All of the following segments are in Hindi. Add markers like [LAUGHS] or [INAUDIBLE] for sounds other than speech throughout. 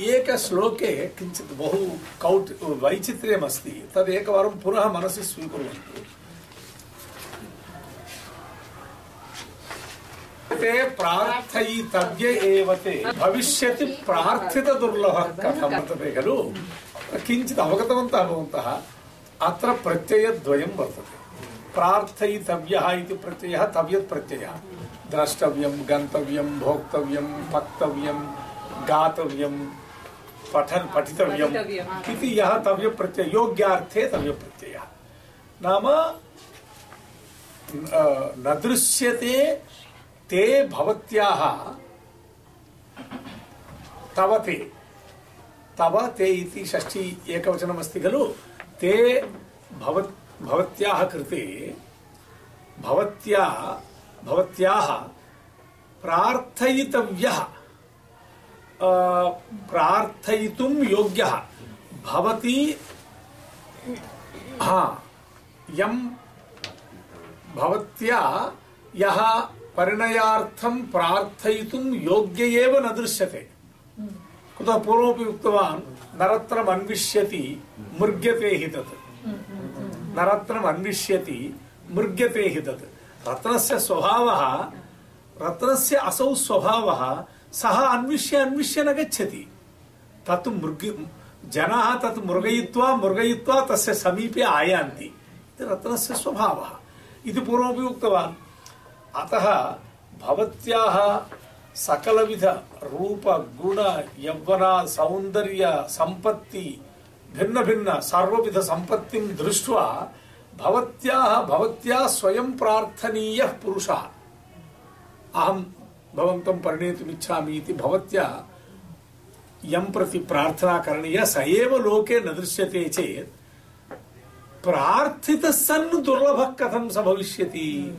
एकश्लोके किञ्चित् बहु कौट् वैचित्र्यमस्ति। तदेकवारं पुनः मनसि स्वीकुर्वन्तु। ते प्रार्थयितव्य एव ते। भविष्यति प्रार्थितदुर्लभः कथं वर्तते खलु? किञ्चित् अवगतवन्तः भवन्तः। अत्र प्रत्ययद्वयं वर्तते। प्रार्थयितव्यः इति प्रत्ययः, तव्यत् प्रत्ययः। द्रष्टव्यं, गन्तव्यं, भोक्तव्यं, पक्तव्यं, गातव्यं पठन् पठितव्यम्। इति यः तव्यप्रत्ययः योग्यार्थे तव्यप्रत्ययः नाम न दृश्यते ते भवत्याः। तव ते। तव ते इति षष्ठी एकवचनमस्ति खलु? ते भवत् भवत्याः कृते भवत्या भवत्याः प्रार्थयितव्यः। प्रार्थयितुं योग्यः। भवति, हा, यं भवत्या यः परिणयार्थं प्रार्थयितुं योग्य एव न दृश्यते। कुतः पूर्वमपि उक्तवान्, नरत्रम् अन्विष्यति, मृग्यते हि तत्। नरत्रम् अन्विष्यति, मृग्यते हि तत्। रत्नस्य स्वभावः, रत्नस्य असौ स्वभावः सः अन्विष्य अन्विष्य न गच्छति तत् मृग जनाः तत् मृगयित्वा मृगयित्वा तस्य समीपे आयान्ति इति रत्नस्य स्वभावः इति पूर्वमपि उक्तवान् अतः भवत्याः सकलविध रूप गुण यौवन सौन्दर्य संपत्ति भिन्न भिन्न सर्वविध सम्पत्तिं दृष्ट्वा भवत्याः भवत्या स्वयं प्रार्थनीयः पुरुषः अहं भवन्तं परिणेतुमिच्छामि इति भवत्या यं प्रति प्रार्थना करणीया। स एव लोके न दृश्यते चेत् प्रार्थितः सन् दुर्लभः कथं स भविष्यति?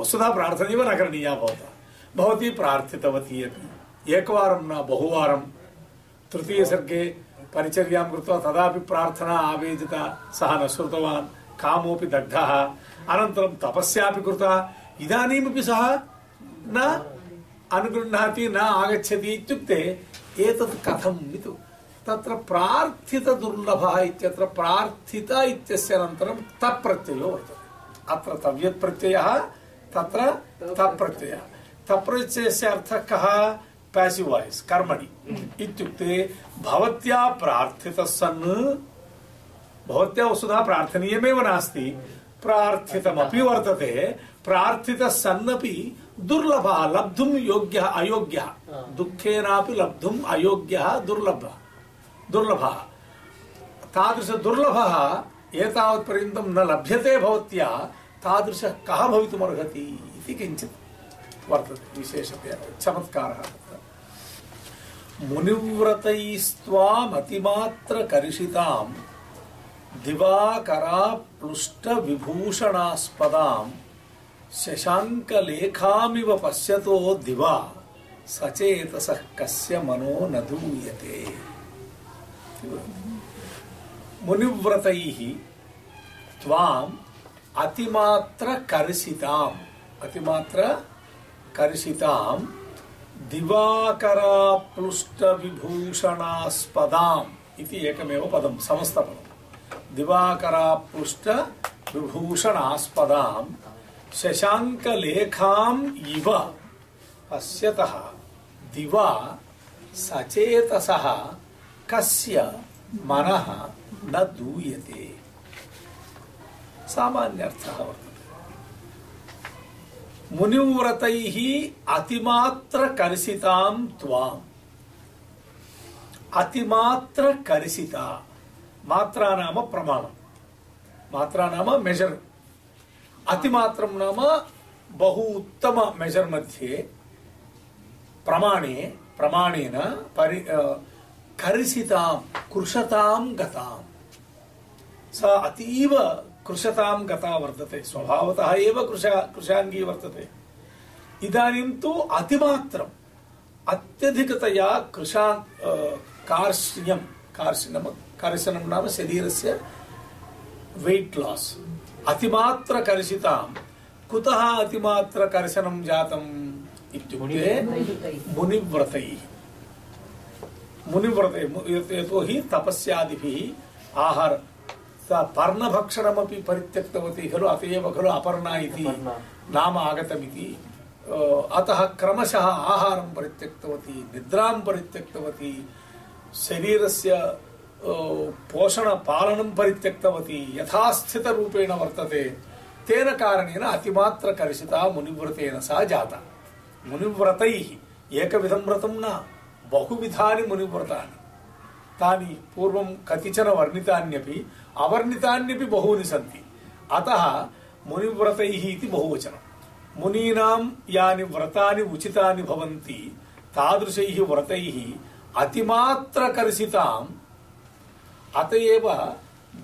वस्तुतः प्रार्थनैव न करणीया भवता। भवती प्रार्थितवती अपि। एकवारं न, बहुवारं। तृतीयसर्गे परिचर्यां कृत्वा तदापि प्रार्थना आवेदिता, सः न श्रुतवान्, कामोऽपि दग्धः। अनन्तरं तपस्यापि कृता। इदानीमपि सः न अनुगृह्णाति न आगच्छति इत्युक्ते एतत् कथम् इति। तत्र प्रार्थितदुर्लभः इत्यत्र प्रार्थित इत्यस्य अनन्तरं तप्रत्ययो वर्तते। अत्र तव्यत् प्रत्ययः तत्र तप्रत्ययः। तप्रत्ययस्य अर्थः कः? पैसिव् वाय्स् कर्मणि। इत्युक्ते भवत्या प्रार्थितः सन्, भवत्या वस्तुतः प्रार्थनीयमेव नास्ति। प्रार्थितमपि वर्तते, प्रार्थितः सन्नपि दुर्लभः लब्धुं योग्यः अयोग्यः। दुःखेनापि लब्धुम् अयोग्यः दुर्लभः। दुर्लभः। तादृशदुर्लभः एतावत्पर्यन्तं न लभ्यते भवत्या। तादृशः कः भवितुमर्हति इति किञ्चित् वर्तते विशेषतया। चमत्कारः मुनिव्रतैस्त्वामतिमात्रकर्षितां दिवाकराप्लुष्टविभूषणास्पदां शशाङ्कलेखामिव पश्यतो दिवा, सचेतसः कस्य मनो न दूयते। मुनिव्रतैः त्वाम् अतिमात्रकर्षिताम् अतिमात्रकर्षितां दिवाकराप्लुष्टविभूषणास्पदाम् इति एकमेव पदं समस्तपदम्। दिवाकराप्लुष्टविभूषणास्पदां शशाङ्कलेखाम् इव। पश्यतः दिवा सचेतसः कस्य मनः न दूयते। सामान्यर्थः वर्तते। मुनिव्रतैः अतिमात्रकर्षितां त्वाम्। मात्रा नाम मात्रा नाम अतिमात्रं नाम बहु उत्तम मेजर् मध्ये प्रमाणे प्रमाणेन परि अ, कर्षितां कृशतां गतां सा अतीव कृशतां गता वर्तते स्वभावतः एव कृश कृशाङ्गी वर्तते इदानीं तु अतिमात्रम् अत्यधिकतया कृशा अ, कार्ष्ण्यं कार्षणं कर्षणं नाम शरीरस्य वेट् लास् अतिमात्रकर्षितां कुतः अतिमात्रकर्षणं जातम् इत्युक्ते मुनिव्रतैः मुनिव्रते मु- यतो यतोहि तपस्यादिभिः आहार सा पर्णभक्षणमपि परित्यक्तवती खलु अत एव खलु अपर्णा इति अपर्णा। नाम आगतमिति अ, अतः क्रमशः आहारं परित्यक्तवती निद्रां परित्यक्तवती शरीरस्य अ, पोषणपालनं परित्यक्तवती यथास्थितरूपेण वर्तते तेन कारणेन अतिमात्रकर्षिता मुनिव्रतेन सा जाता मुनिव्रतैः एकविधं व्रतं न बहुविधानि मुनिव्रतानि तानि पूर्वं कतिचन वर्णितान्यपि अवर्णितान्यपि बहूनि सन्ति अतः मुनिव्रतैः इति बहुवचनं मुनीनां यानि व्रतानि उचितानि भवन्ति तादृशैः व्रतैः अतिमात्रकर्षिताम् अतएव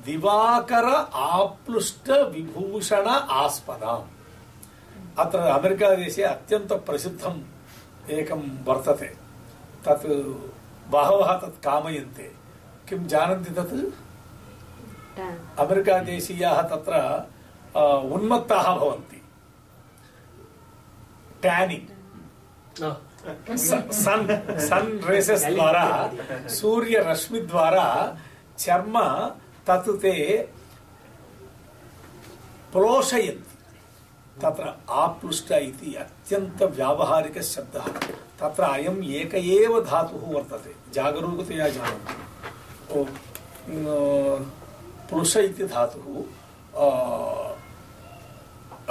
दिवाकर आप्लुष्ट विभूषण आस्पदाम्। अत्र अमेरिकादेशे अत्यन्तप्रसिद्धम् एकं वर्तते। तत् बहवः तत् कामयन्ते। किं जानन्ति तत्? अमेरिकादेशीयाः तत्र उन्मत्ताः भवन्ति। ट्यानिङ्ग् सन् सन् रेसेस् द्वारा सूर्यरश्मिद्वारा चर्म तत् ते प्रोषयन्ति। तत्र आप्लुष्ट इति शब्द। तत्र अयम् एक एव धातुः वर्तते। जागरूकतया जानन्तु प्लुष इति धातुः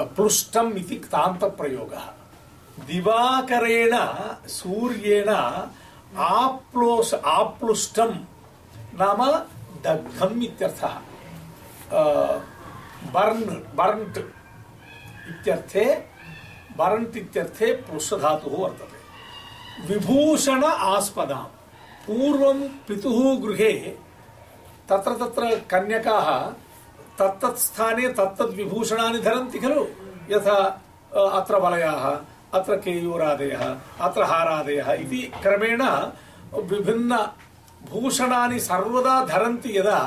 प्लुष्टम् इति क्तान्तप्रयोगः। दिवाकरेण, सूर्येण आप्लोष आप्लुष्टं नाम दग्धम् इत्यर्थः बर्न्, बर्न्ट् इत्यर्थे इत्यर्थे वर्तते। विभूषण आस्पदां पूर्वं पितुः गृहे तत्र तत्र कन्यकाः तत्तत् स्थाने तत्तद् विभूषणानि धरन्ति खलु। यथा अत्र वलयाः, अत्र केयूरादयः, अत्र हारादयः इति क्रमेण विभिन्नभूषणानि सर्वदा धरन्ति यदा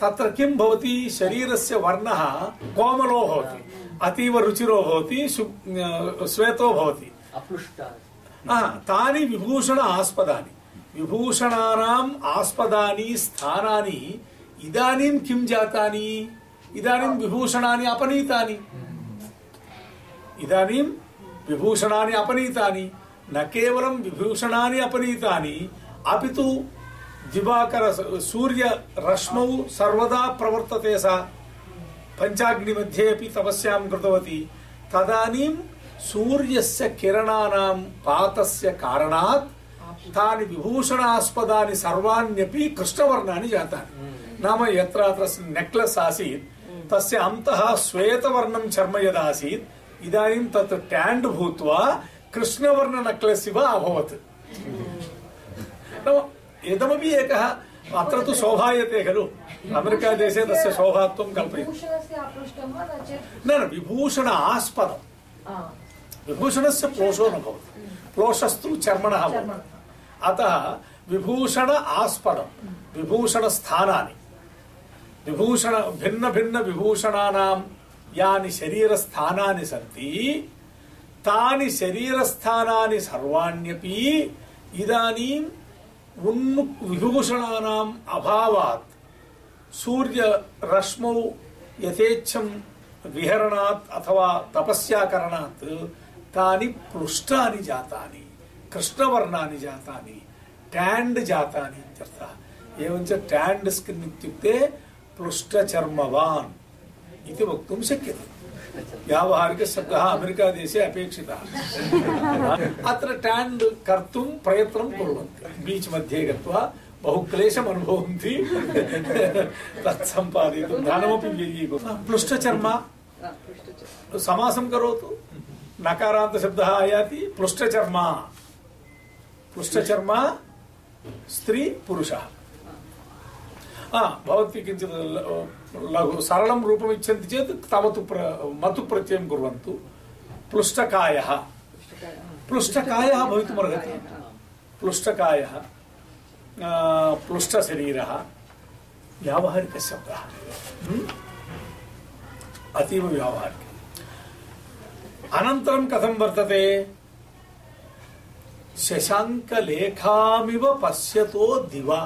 तत्र किं भवति? शरीरस्य वर्णः कोमलो भवति अतीव रुचिरो भवति श्वेतो भवति। तानि विभूषण आस्पदानि। विभूषणानाम् आस्पदानि स्थानानि इदानीं किं जातानि? इदानीं विभूषणानि अपनीतानि। इदानीं विभूषणानि अपनीतानि। न केवलं विभूषणानि अपनीतानि अपि तु दिवाकर सूर्यरश्मौ सर्वदा प्रवर्तते सा। पञ्चाग्निमध्ये अपि तपस्यां कृतवती। तदानीं सूर्यस्य किरणानां पातस्य कारणात् तानि विभूषणास्पदानि सर्वाण्यपि कृष्णवर्णानि जातानि। नाम यत्र अत्र नेक्लेस् आसीत्, तस्य अन्तः श्वेतवर्णं चर्म यदासीत्, इदानीं तत् ट्याण्ड् भूत्वा कृष्णवर्ण नेक्लेस् इव अभवत्। इदमपि एकः अत्र तु शोभायते खलु। अमेरिकादेशे तस्य शोभात्वं कल्पयति। विभूषणस्य अपृष्टं वा नो चेत्? न न विभूषण आस्पदम्। आ, विभूषणस्य प्लोषो न भवति। प्लोषस्तु चर्मणः भवति। अतः विभूषण आस्पदं विभूषणस्थानानि विभूषण भिन्न भिन्न विभूषणानां यानि शरीरस्थानानि सन्ति तानि शरीरस्थानानि सर्वाण्यपि इदानीम् उन्मुक् विभूषणानाम् अभावात्। सूर्यरश्मौ यथेच्छं विहरणात् अथवा तपस्याकरणात्, तानि प्लुष्टानि जातानि, कृष्णवर्णानि जातानि, ट्याण्ड् जातानि इत्यर्थः। एवञ्च ट्याण्ड् स्किन् इत्युक्ते प्लुष्टचर्मवान् इति वक्तुं शक्यते। व्यावहारिकशब्दः अमेरिकादेशे अपेक्षितः अत्र ट्याण्ड् कर्तुं प्रयत्नं कुर्वन्ति बीच् मध्ये गत्वा बहु क्लेशम् अनुभवन्ति तत् सम्पादयितुं धनमपि व्ययीकुर्वन्ति प्लुष्टचर्म समासं करोतु नकारान्तशब्दः आयाति प्लुष्टचर्म प्लुष्टचर्म स्त्री पुरुषः हा भवती किञ्चित् लघु सरलं रूपम् इच्छन्ति चेत् तवतु प्र मतु प्रत्ययं कुर्वन्तु प्लुष्टकायः प्लुष्टकायः भवितुमर्हति प्लुष्टकायः प्लुष्टशरीरः व्यावहारिकशब्दः? अतीव व्यावहारिक अनन्तरं कथं वर्तते शशाङ्कलेखामिव पश्यतो दिवा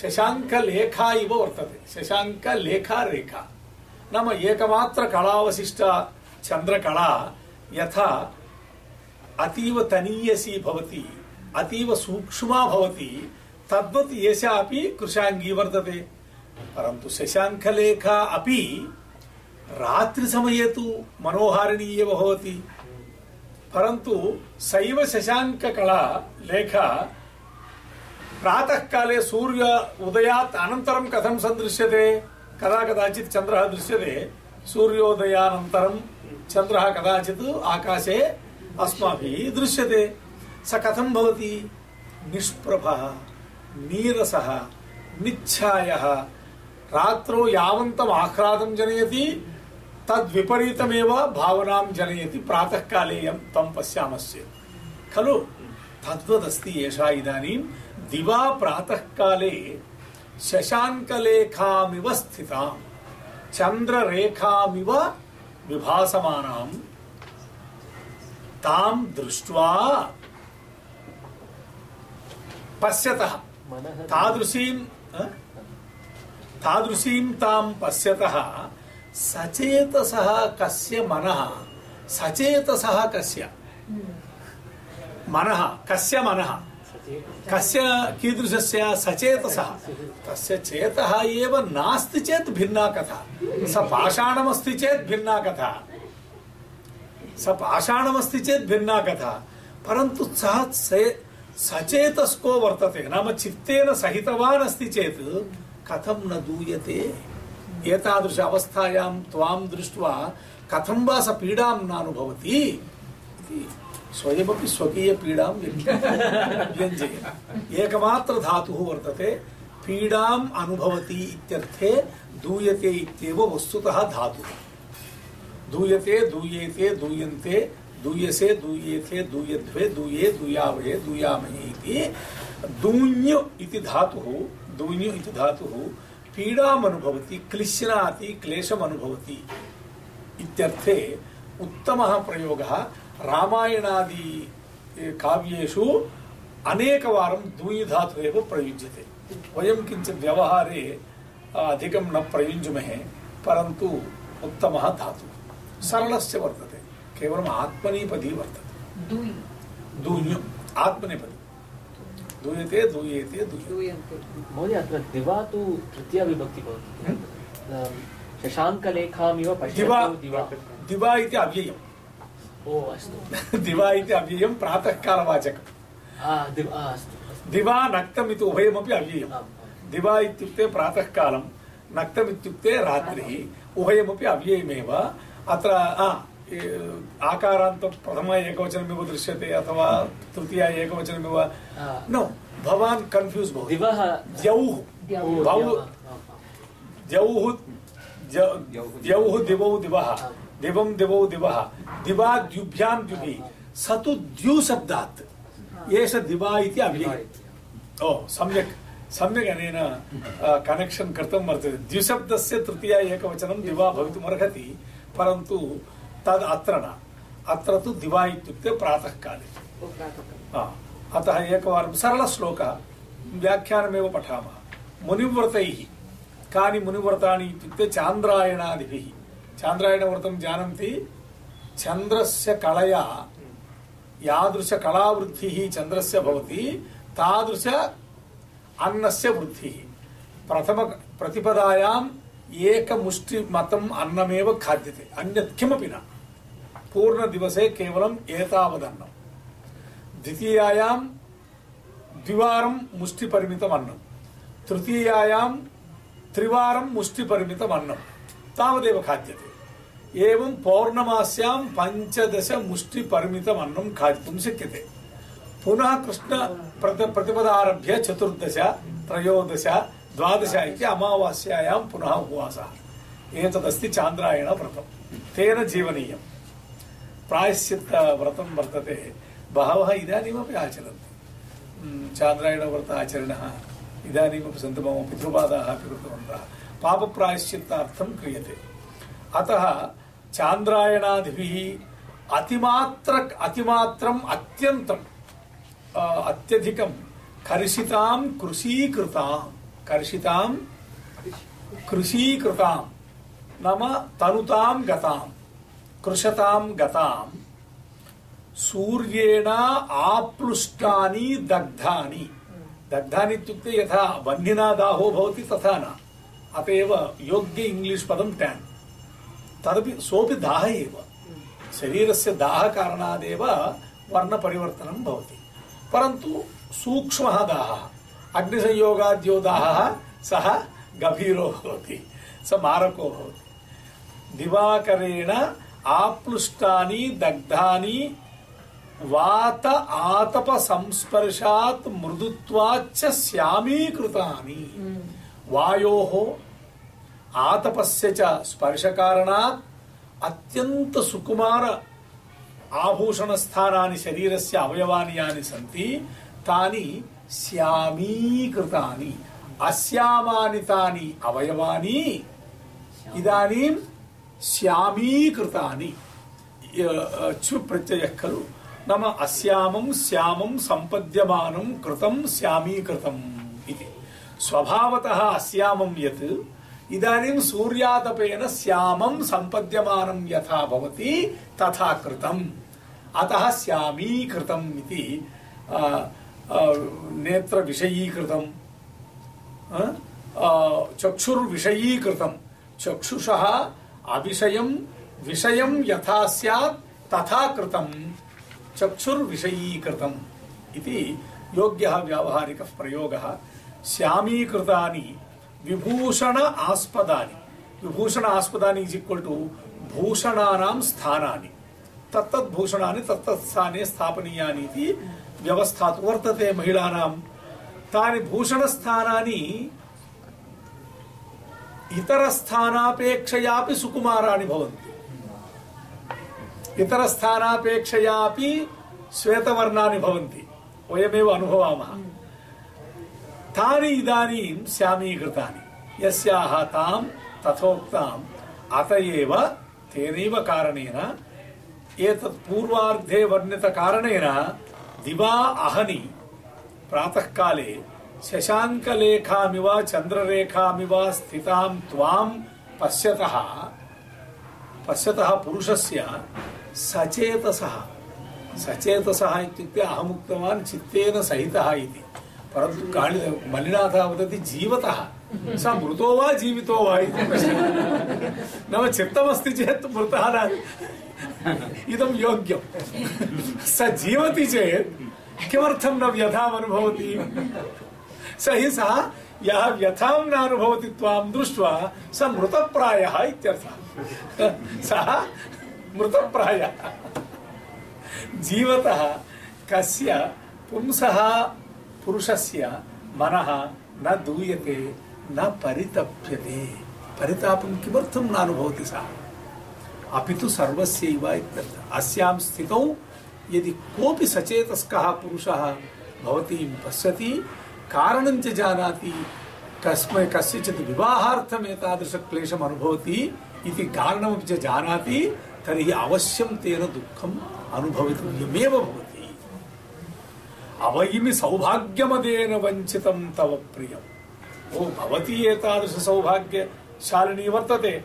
शशाङ्कलेखा इव वर्तते शशाङ्कलेखा रेखा नाम एकमात्र कलावशिष्टा चन्द्रकला यथा अतीव तनीयसी भवति अतीव सूक्ष्मा भवति तद्वत् एषा अपि कृशाङ्गी वर्तते परन्तु शशाङ्कलेखा अपि रात्रिसमये तु मनोहारिणी एव भवति परन्तु सैव शशाङ्ककला लेखा प्रातःकाले सूर्य उदयात् अनन्तरं कथं सन्दृश्यते? कदा कदाचित् चन्द्रः दृश्यते? सूर्योदयानन्तरं चन्द्रः कदाचित् आकाशे अस्माभिः दृश्यते। स कथं भवति? निष्प्रभः, नीरसः निच्छायः रात्रौ यावन्तम् आह्लादं जनयति, तद्विपरीतमेव भावनां जनयति। प्रातःकाले यं तं पश्यामश्चेत्। खलु? तद्वदस्ति एषा इदानीं दिवा प्रातःकाले शशाङ्कलेखामिव स्थितां चन्द्ररेखामिव विभासमानां तां दृष्ट्वा पश्यतः। मनः तादृशीं तादृशीं तां पश्यतः सचेतसः कस्य मनः? सचेतसः कस्य? मनः कस्य मनः? कस्य कीदृशस्य सचेतसः? तस्य चेतः एव नास्ति चेत् भिन्ना कथा। स पाषाणमस्ति चेत् भिन्ना कथा। स पाषाणमस्ति चेत् भिन्ना कथा। परन्तु सः से- सचेतस्को वर्तते। नाम चित्तेन सहितवान् अस्ति चेत् कथं न दूयते? एतादृश अवस्थायां त्वां दृष्ट्वा कथं वा स पीडां नानुभवति? इति स्वयमपि स्वकीयपीडां व्यञ्जयति। एकमात्र धातुः वर्तते, पीडाम् अनुभवति इत्यर्थे दूयते इत्येव वस्तुतः धातुः। दूयते, दूयेते, दूयन्ते, दूयसे, दूयेथे, दूयध्वे, दूये दूयावहे दूयामहे इति दून्य इति धातुः, दून्य इति धातुः पीडाम् अनुभवति, क्लिश्नाति क्लेशम् अनुभवति इत्यर्थे उत्तमः प्रयोगः रामायणादि काव्येषु अनेकवारं दूयधातुः एव प्रयुज्यते। वयं किञ्चित् व्यवहारे अधिकं न प्रयुञ्ज्महे परन्तु उत्तमः धातुः। सरलस्य वर्तते केवलम् आत्मनेपदी वर्तते। दुई आत्मनेपदी। दूयते दूयेते दूयते महोदय अत्र दिवा तु तृतीया विभक्ति भवति। अं, शशाङ्कलेखामिव दिवा। दिवा इति अव्ययम्। ओ अस्तु। दिवा इति अव्ययं दिव दिवा नक्तम् इति उभयमपि अव्ययम्। आम्, आम्। दिवा इत्युक्ते प्रातःकालं नक्तम् इत्युक्ते रात्रिः उभयमपि अव्ययमेव। अत्र आकारान्त प्रथम एकवचनमिव दृश्यते अथवा तृतीया एकवचनमिव। आ, नो भवान् कन्फ्यूस् भवति। दिवः द्यौः। द्यौः। द्यौः। दिवा, दिवौ। दिवः दिवं दिवौ। दिवः दिवा द्युभ्यां द्युभिः स तु द्युशब्दात् एष दिवा इति इति। ओ, सम्यक्। सम्यक् अनेन कनेक्षन् कृतं वर्तते। द्विशब्दस्य तृतीया एकवचनं दिवा भवितुमर्हति, परन्तु तद् अत्र न। अत्र तु दिवा इत्युक्ते प्रातःकाले। अतः एकवारं सरलश्लोकः। व्याख्यानमेव पठामः। मुनिव्रतैः, कानि मुनिव्रतानि इत्युक्ते चान्द्रायणादिभिः। चान्द्रायणव्रतं जानन्ति చంద్రస్య కళయ యాదృశ కళావృద్ధి చంద్రస్య భవతి తాదృశ అన్నస్య వృద్ధి. ప్రథమ ప్రతిపదాయాం ఏకముష్టి మతం అన్నమేవ ఖాద్యతే. అన్యత్ కిమపి నా. పూర్ణ దివసే కేవలం ఏతావదన్నం. ద్వితీయాయాం ద్వివారం ముష్టి పరిమితం అన్నం. తృతీయాయాం త్రివారం ముష్టి పరిమితం అన్నం. తావదేవ ఖాద్యతే. एवं पौर्णमास्यां पञ्चदश मुष्टिपरिमितम् अन्नं खादितुं शक्यते। पुनः कृष्ण प्रत प्रतिपदारभ्य चतुर्दश, त्रयोदश, द्वादश इति अमावास्यायां पुनः उपवासः। एतदस्ति चान्द्रायणव्रतं तेन जीवनीयम्। प्रायश्चित्तव्रतं वर्तते। बहवः इदानीमपि आचरन्ति। चान्द्रायणव्रत आचरणः इदानीमपि सन्ति। मम पितृपादाः अपि कृतवन्तः। पापप्रायश्चित्तार्थं क्रियते। अतः चान्द्रायणादिभिः अतिमात्र अतिमात्रम् अत्यन्तं अ, अत्यधिकं कर्षितां कृषीकृतां कर्षितां कृषीकृतां नाम तनुतां गतां कृशतां गतां सूर्येण आप्लुष्टानि दग्धानि। दग्धानि इत्युक्ते यथा वह्निना दाहो भवति तथा न। अत एव योग्य इङ्ग्लिश् पदं टेन् तदपि सोऽपि दाह एव। शरीरस्य दाहकारणादेव वर्णपरिवर्तनं भवति। परन्तु सूक्ष्मः दाहः अग्निसंयोगाद्यो दाहः सः गभीरो भवति स मारको भवति। दिवाकरेण आप्लुष्टानि दग्धानि वात आतप संस्पर्शात् मृदुत्वाच्च श्यामीकृतानि वायोः आतपस्य च स्पर्शकारणात् अत्यन्त सुकुमार आभूषणस्थानानि शरीरस्य अवयवानि यानि सन्ति तानि श्यामीकृतानि अश्यामानि तानि अवयवानि इदानीं श्यामीकृतानि य- चु प्रत्ययः खलु नाम अस्यामं श्यामं सम्पद्यमानं कृतं श्यामीकृतम् इति स्वभावतः अस्यामं यत् इदानीं सूर्यातपेन श्यामं सम्पद्यमानं यथा भवति तथा कृतम्। अतः श्यामीकृतम् इति नेत्रविषयीकृतम्? आ, चक्षुषः अविषयं विषयं यथा स्यात् तथा कृतं चक्षुर्विषयीकृतम् इति योग्यः व्यावहारिकः प्रयोगः। श्यामीकृतानि विभूषण आस्पदानि। विभूषण आस्पदानि इस् इक्वल् टु भूषणानां स्थानानि। तत्तत् भूषणानि, तत्तत् व्यवस्था तु वर्तते महिलानां। तानि भूषणस्थानानि इतरस्थानापेक्षयापि सुकुमाराणि भवन्ति। इतरस्थानापेक्षयापि श्वेतवर्णानि भवन्ति। तानि इदानीं श्यामीकृतानि यस्याः तां, तथोक्ताम्, अत एव तेनैव कारणेन, एतत् पूर्वार्धे वर्णितकारणेन दिवा अहनि, प्रातःकाले शशाङ्कलेखामिव, चन्द्ररेखामिव स्थितां त्वां पश्यतः पश्यतः पुरुषस्य सचेतसः। सचेतसः इत्युक्ते अहमुक्तवान् चित्तेन सहितः इति। परन्तु काळि मल्लिनाथः वदति जीवतः। स मृतो वा जीवितो वा इति प्रश्नः। नाम चित्तमस्ति चेत् मृतः न। इदं योग्यं। स जीवति चेत् किमर्थं न व्यथाम् अनुभवति? स हि सः यः व्यथां न अनुभवति त्वां दृष्ट्वा स मृतप्रायः इत्यर्थः। सः मृतप्रायः। जीवतः कस्य पुंसः पुरुषस्य मनः न दूयते, न परितप्यते। परितापं किमर्थं न अनुभवति सः? अपि तु सर्वस्यैव अस्यां स्थितौ यदि कोऽपि सचेतस्कः पुरुषः भवतीं पश्यति, कारणं च जानाति, कस्मै कस्यचित् विवाहार्थम् एतादृशक्लेशम् अनुभवति इति कारणमपि च जानाति, तर्हि अवश्यं तेन दुःखम् अनुभवितव्यमेव भवति। अवयिमि सौभाग्यमदेन वञ्चितं तव प्रियम्। ओ, भवती एतादृशसौभाग्यशालिनी वर्तते।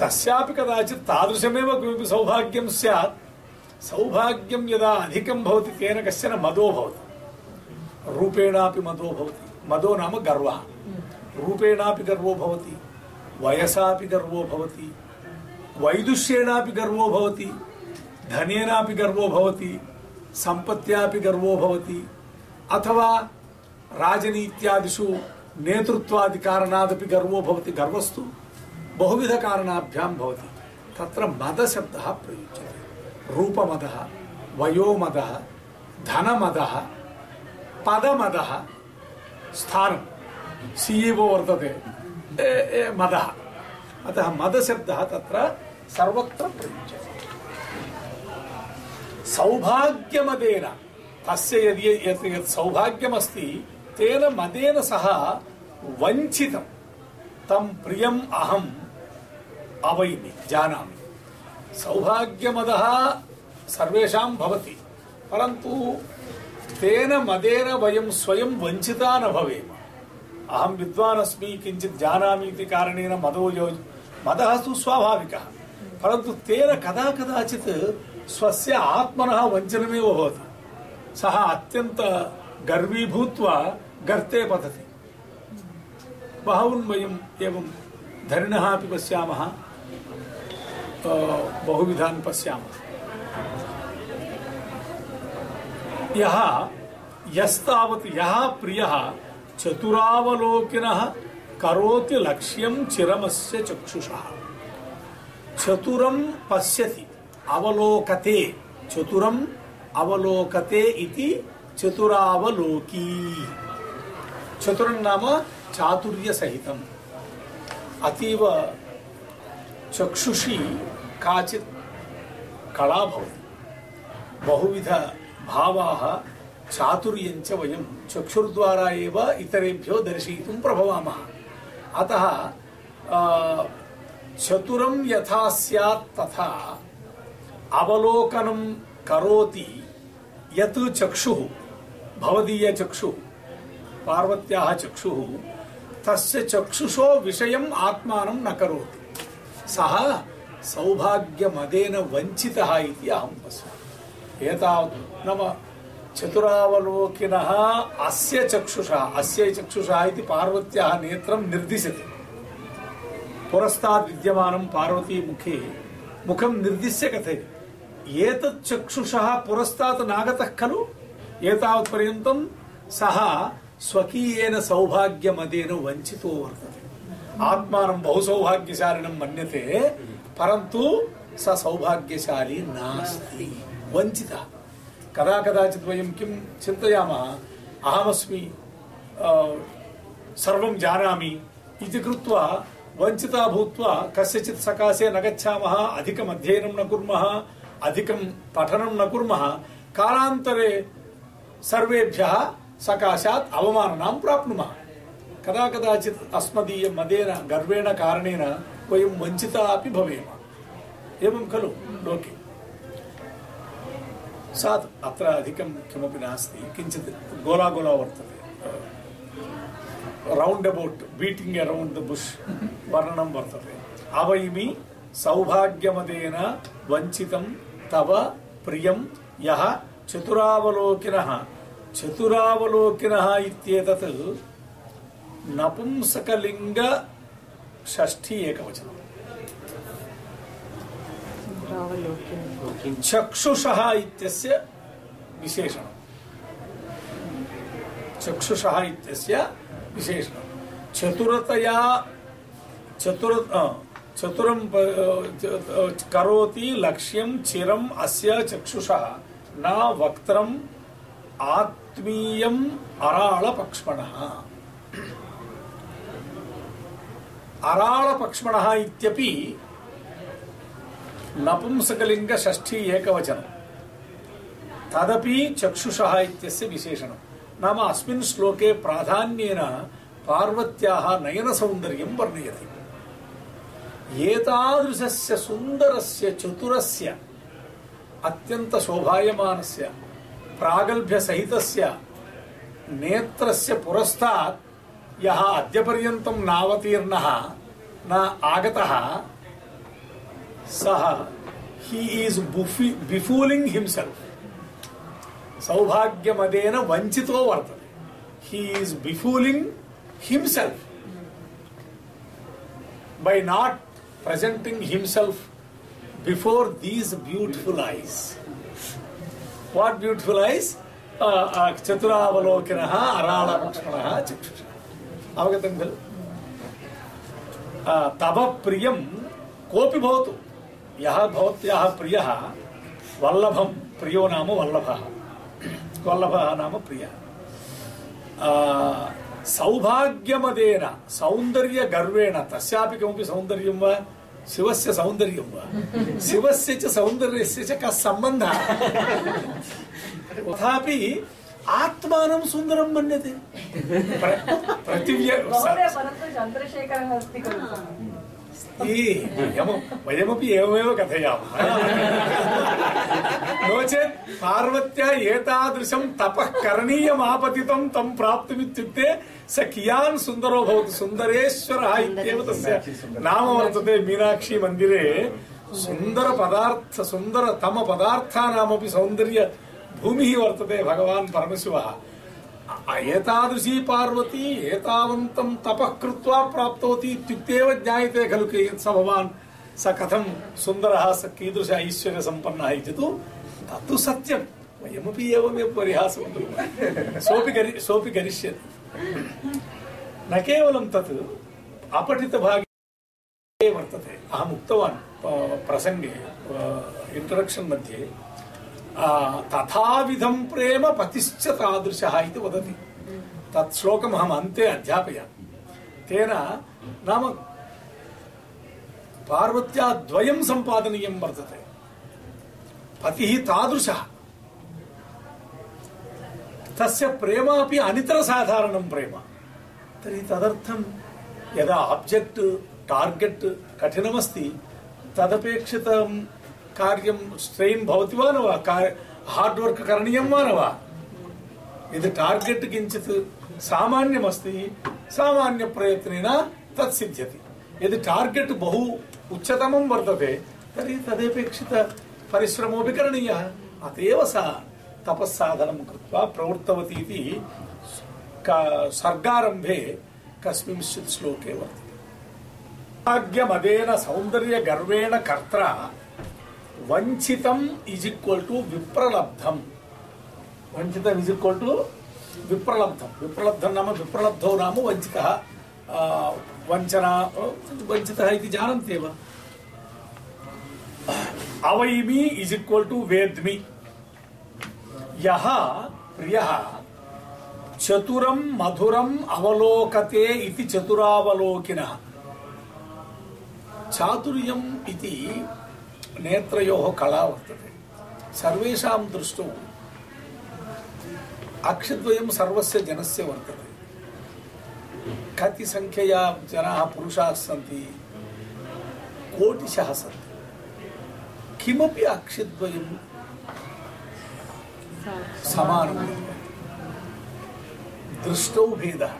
तस्यापि कदाचित् तादृशमेव किमपि सौभाग्यं स्यात्। सौभाग्यं यदा अधिकं भवति, तेन कश्चन मदो भवति। रूपेणापि मदो भवति। मदो नाम गर्वः। रूपेणापि गर्वो भवति। वयसापि गर्वो भवति। वैदुष्येणापि गर्वो भवति। धनेनापि गर्वो भवति। सम्पत्त्यापि गर्वो भवति। अथवा राजनीत्यादिषु नेतृत्वादिकारणादपि गर्वो भवति। गर्वस्तु। बहुविधकारणाभ्यां भवति। तत्र मदशब्दः प्रयुज्यते। रूपमदः वयोमदः धनमदः पदमदः स्थानं। सीईओ वर्तते। ए, ए, मदः। अतः मदशब्दः तत्र सर्वत्र प्रयुज्यते। सौभाग्यमदेन तस्य यदि यत् यत् सौभाग्यमस्ति तेन मदेन सह वञ्चितं तं प्रियम् अहम् अवैमि जानामि सौभाग्यमदः सर्वेषां भवति परन्तु तेन मदेन वयं स्वयं वञ्चिता न भवेम अहं विद्वान् अस्मि किञ्चित् जानामि इति कारणेन मदो यो मदः तु स्वाभाविकः परन्तु तेन कदा कदाचित् स्वस्य आत्मनः वञ्चनमेव भवति। सः अत्यन्त गर्वी भूत्वा गर्ते पतति। बहून् एवं धरिणः अपि पश्यामः। बहुविधान् पश्यामः। यः यस्तावत् यः प्रियः चतुरावलोकिनः करोति लक्ष्यं चिरमस्य चक्षुषः। चतुरं पश्यति। अवलोकते चतुरम् अवलोकते इति चतुरावलोकी। चतुरं नाम चातुर्यसहितम्। अतीव चक्षुषी काचित् कला बहुविध भावाः चातुर्यञ्च वयं चक्षुर्द्वारा एव इतरेभ्यो दर्शयितुं प्रभवामः। अतः चतुरं यथा स्यात् तथा अवलोकनं करोति यत् चक्षुः भवदीयचक्षुः पार्वत्याः चक्षुः, तस्य चक्षुषो विषयम् न करोति। सः सौभाग्यमदेन वञ्चितः इति अहं पश्यामि। एतावत् नाम चतुरावलोकिनः अस्य चक्षुषा अस्य चक्षुषा इति पार्वत्याः नेत्रं निर्दिशति। पुरस्तात् विद्यमानं पार्वती मुखे निर्दिश्य कथयति। चक्षुषः पुरस्तात् नागतः खलु एतावत् पर्यन्तं सः स्वकीयेन सौभाग्यमदेन वञ्चितो वर्तते आत्मानं बहु सौभाग्यशालिनं मन्यते परन्तु स सौभाग्यशाली नास्ति वञ्चितः कदा कदाचित् वयं किं चिन्तयामः अहमस्मि अ, सर्वं जानामि इति कृत्वा वञ्चिता भूत्वा कस्यचित् सकाशे न गच्छामः अधिकम् अध्ययनं न कुर्मः अधिकं पठनं न कुर्मः, कालान्तरे सर्वेभ्यः सकाशात् अवमाननां प्राप्नुमः। कदा कदाचित् अस्मदीय मदेन, गर्वेण कारणेन वयं वञ्चिता अपि भवेम। एवं खलु लोके। सात् अत्र अधिकं किमपि नास्ति। किञ्चित् गोलागोला वर्तते। Round about, beating around the bush वर्णनं वर्तते। अवैमि सौभाग्यमदेन वञ्चितं तव प्रियं यः चतुरावलोकिनः। चतुरावलोकिनः इत्येतत् नपुंसकलिङ्ग षष्ठी एकवचनम् चक्षुषः इत्यस्य विशेषणं। चक्षुषः इत्यस्य विशेषणं। चतुरतया चतुर अ, चतुरं प- अ, च- करोति लक्ष्यं चिरम् अस्य चक्षुषः न वक्त्रम् आत्मीयम् अराळपक्ष्मणः अराळपक्ष्मणः इत्यपि नपुंसकलिङ्ग षष्ठी एकवचनं तदपि चक्षुषः इत्यस्य विशेषणं नाम अस्मिन् श्लोके प्राधान्येन पार्वत्याः नयनसौन्दर्यं वर्णयति एतादृशस्य सुन्दरस्य चतुरस्य अत्यन्तशोभायमानस्य प्रागल्भ्यसहितस्य, नेत्रस्य पुरस्तात् यः अद्यपर्यन्तं नावतीर्णः, न आगतः, सः ही ईस् बुफि बिफूलिङ्ग् हिम्सेल्फ् सौभाग्यमदेन वञ्चितो वर्तते। He is befooling himself by not presenting himself before these beautiful eyes what beautiful eyes చతురావలోకిన అరాళ లక్ష్మణ చక్షుష అవగతం ఖలు ఆ, తవ ప్రియం కోపి భవతు యः భవత్యాः ప్రియः వల్లభం ప్రియో నామ వల్లభः వల్లభः నామ ప్రియः ఆ, సౌభాగ్యమదేన సౌందర్య గర్వేణ తస్యాపి కిమపి సౌందర్యం వా शिवस्य सौन्दर्यं वा शिवस्य च सौन्दर्यस्य च कः सम्बन्धः तथापि आत्मानं सुन्दरं मन्यते। पृथिव्या प्रतिव्य महोदय परन्तु चन्द्रशेखरः अस्ति खलु ई, वयम- वयमपि एवमेव कथयामः नो चेत् पार्वत्या एतादृशं तपः करणीयमापतितं तं प्राप्तुमित्युक्ते स कियान् सुन्दरो भवति सुन्दरेश्वरः इत्येव तस्य नाम वर्तते मीनाक्षी मन्दिरे सुन्दरपदार्थ सुन्दरतमपदार्थानामपि सौन्दर्य भूमिः वर्तते भगवान् परमशिवः एतादृशी पार्वती एतावन्तं तपः कृत्वा प्राप्तवती इत्युक्तेव ज्ञायते खलु कि स भवान् स कथं सुन्दरः स कीदृश ऐश्वर्यसम्पन्नः इति तु तत्तु सत्यं वयमपि एवमेव परिहासं कुर्मः सोऽपि करि सोऽपि करिष्यति न केवलं तत् अपठितभागे वर्तते अहम् उक्तवान् प्रसङ्गे इण्ट्रडक्षन् मध्ये आ, तथाविधं प्रेम पतिश्च तादृशः इति वदति तत् श्लोकम् अहम् अन्ते अध्यापयामि तेन नाम पार्वत्या द्वयं सम्पादनीयं वर्तते पतिः तादृशः तस्य प्रेम अपि अनितरसाधारणं प्रेम तर्हि तदर्थं यदा आब्जेक्ट् टार्गेट् कठिनमस्ति तदपेक्षितं कार्यं स्ट्रेन् भवति वा न वा हार्ड् वर्क् करणीयं वा न वा यदि टार्गेट् किञ्चित् सामान्यमस्ति सामान्यप्रयत्नेन तत् सिद्ध्यति यदि टार्गेट् बहु उच्चतमं वर्तते तर्हि तदपेक्षित परिश्रमोऽपि करणीयः अत एव सा तपस्साधनं कृत्वा प्रवृत्तवती इति क- सर्गारम्भे कस्मिंश्चित् श्लोके वर्तते भाग्यमदेन सौन्दर्यगर्वेण कर्त्रा वञ्चितम् इस् इक्वल् टु विप्रलब्धम् वञ्चितम् इस् इक्वल् टु विप्रलब्धं विप्रलब्धं नाम विप्रलब्धो नाम वञ्चितः आ, वञ्चना अ, वञ्चितः इति जानन्ति एव अवैमि इस् इक्वल् टु वेद्मि यः प्रियः चतुरं मधुरम् अवलोकते इति चतुरावलोकिनः चातुर्यम् इति नेत्रयोः कला वर्तते। सर्वेषां दृष्टौ अक्षद्वयं सर्वस्य जनस्य वर्तते। कति संख्यया जनाः पुरुषाः सन्ति, कोटिशः सन्ति। किमपि अक्षद्वयं समानं। दृष्टौ भेदः।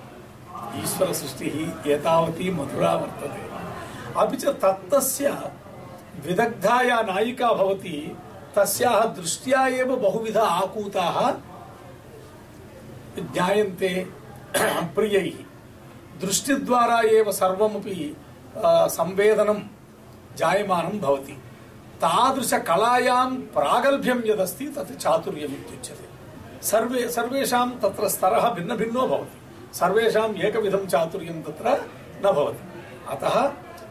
ईश्वरसृष्टिः एतावती मधुरा वर्तते। अपि च तत्तस्य विदग्धा या नायिका भवति तस्याः दृष्ट्या एव बहुविध आकूताः ज्ञायन्ते प्रियैः। दृष्टिद्वारा एव सर्वमपि संवेदनं जायमानं भवति। तादृशकलायां प्रागल्भ्यं यदस्ति तत् चातुर्यम् इत्युच्यते सर्वे सर्वेषां तत्र स्तरः भिन्नभिन्नो भवति। सर्वेषाम् एकविधं चातुर्यं तत्र न भवति। अतः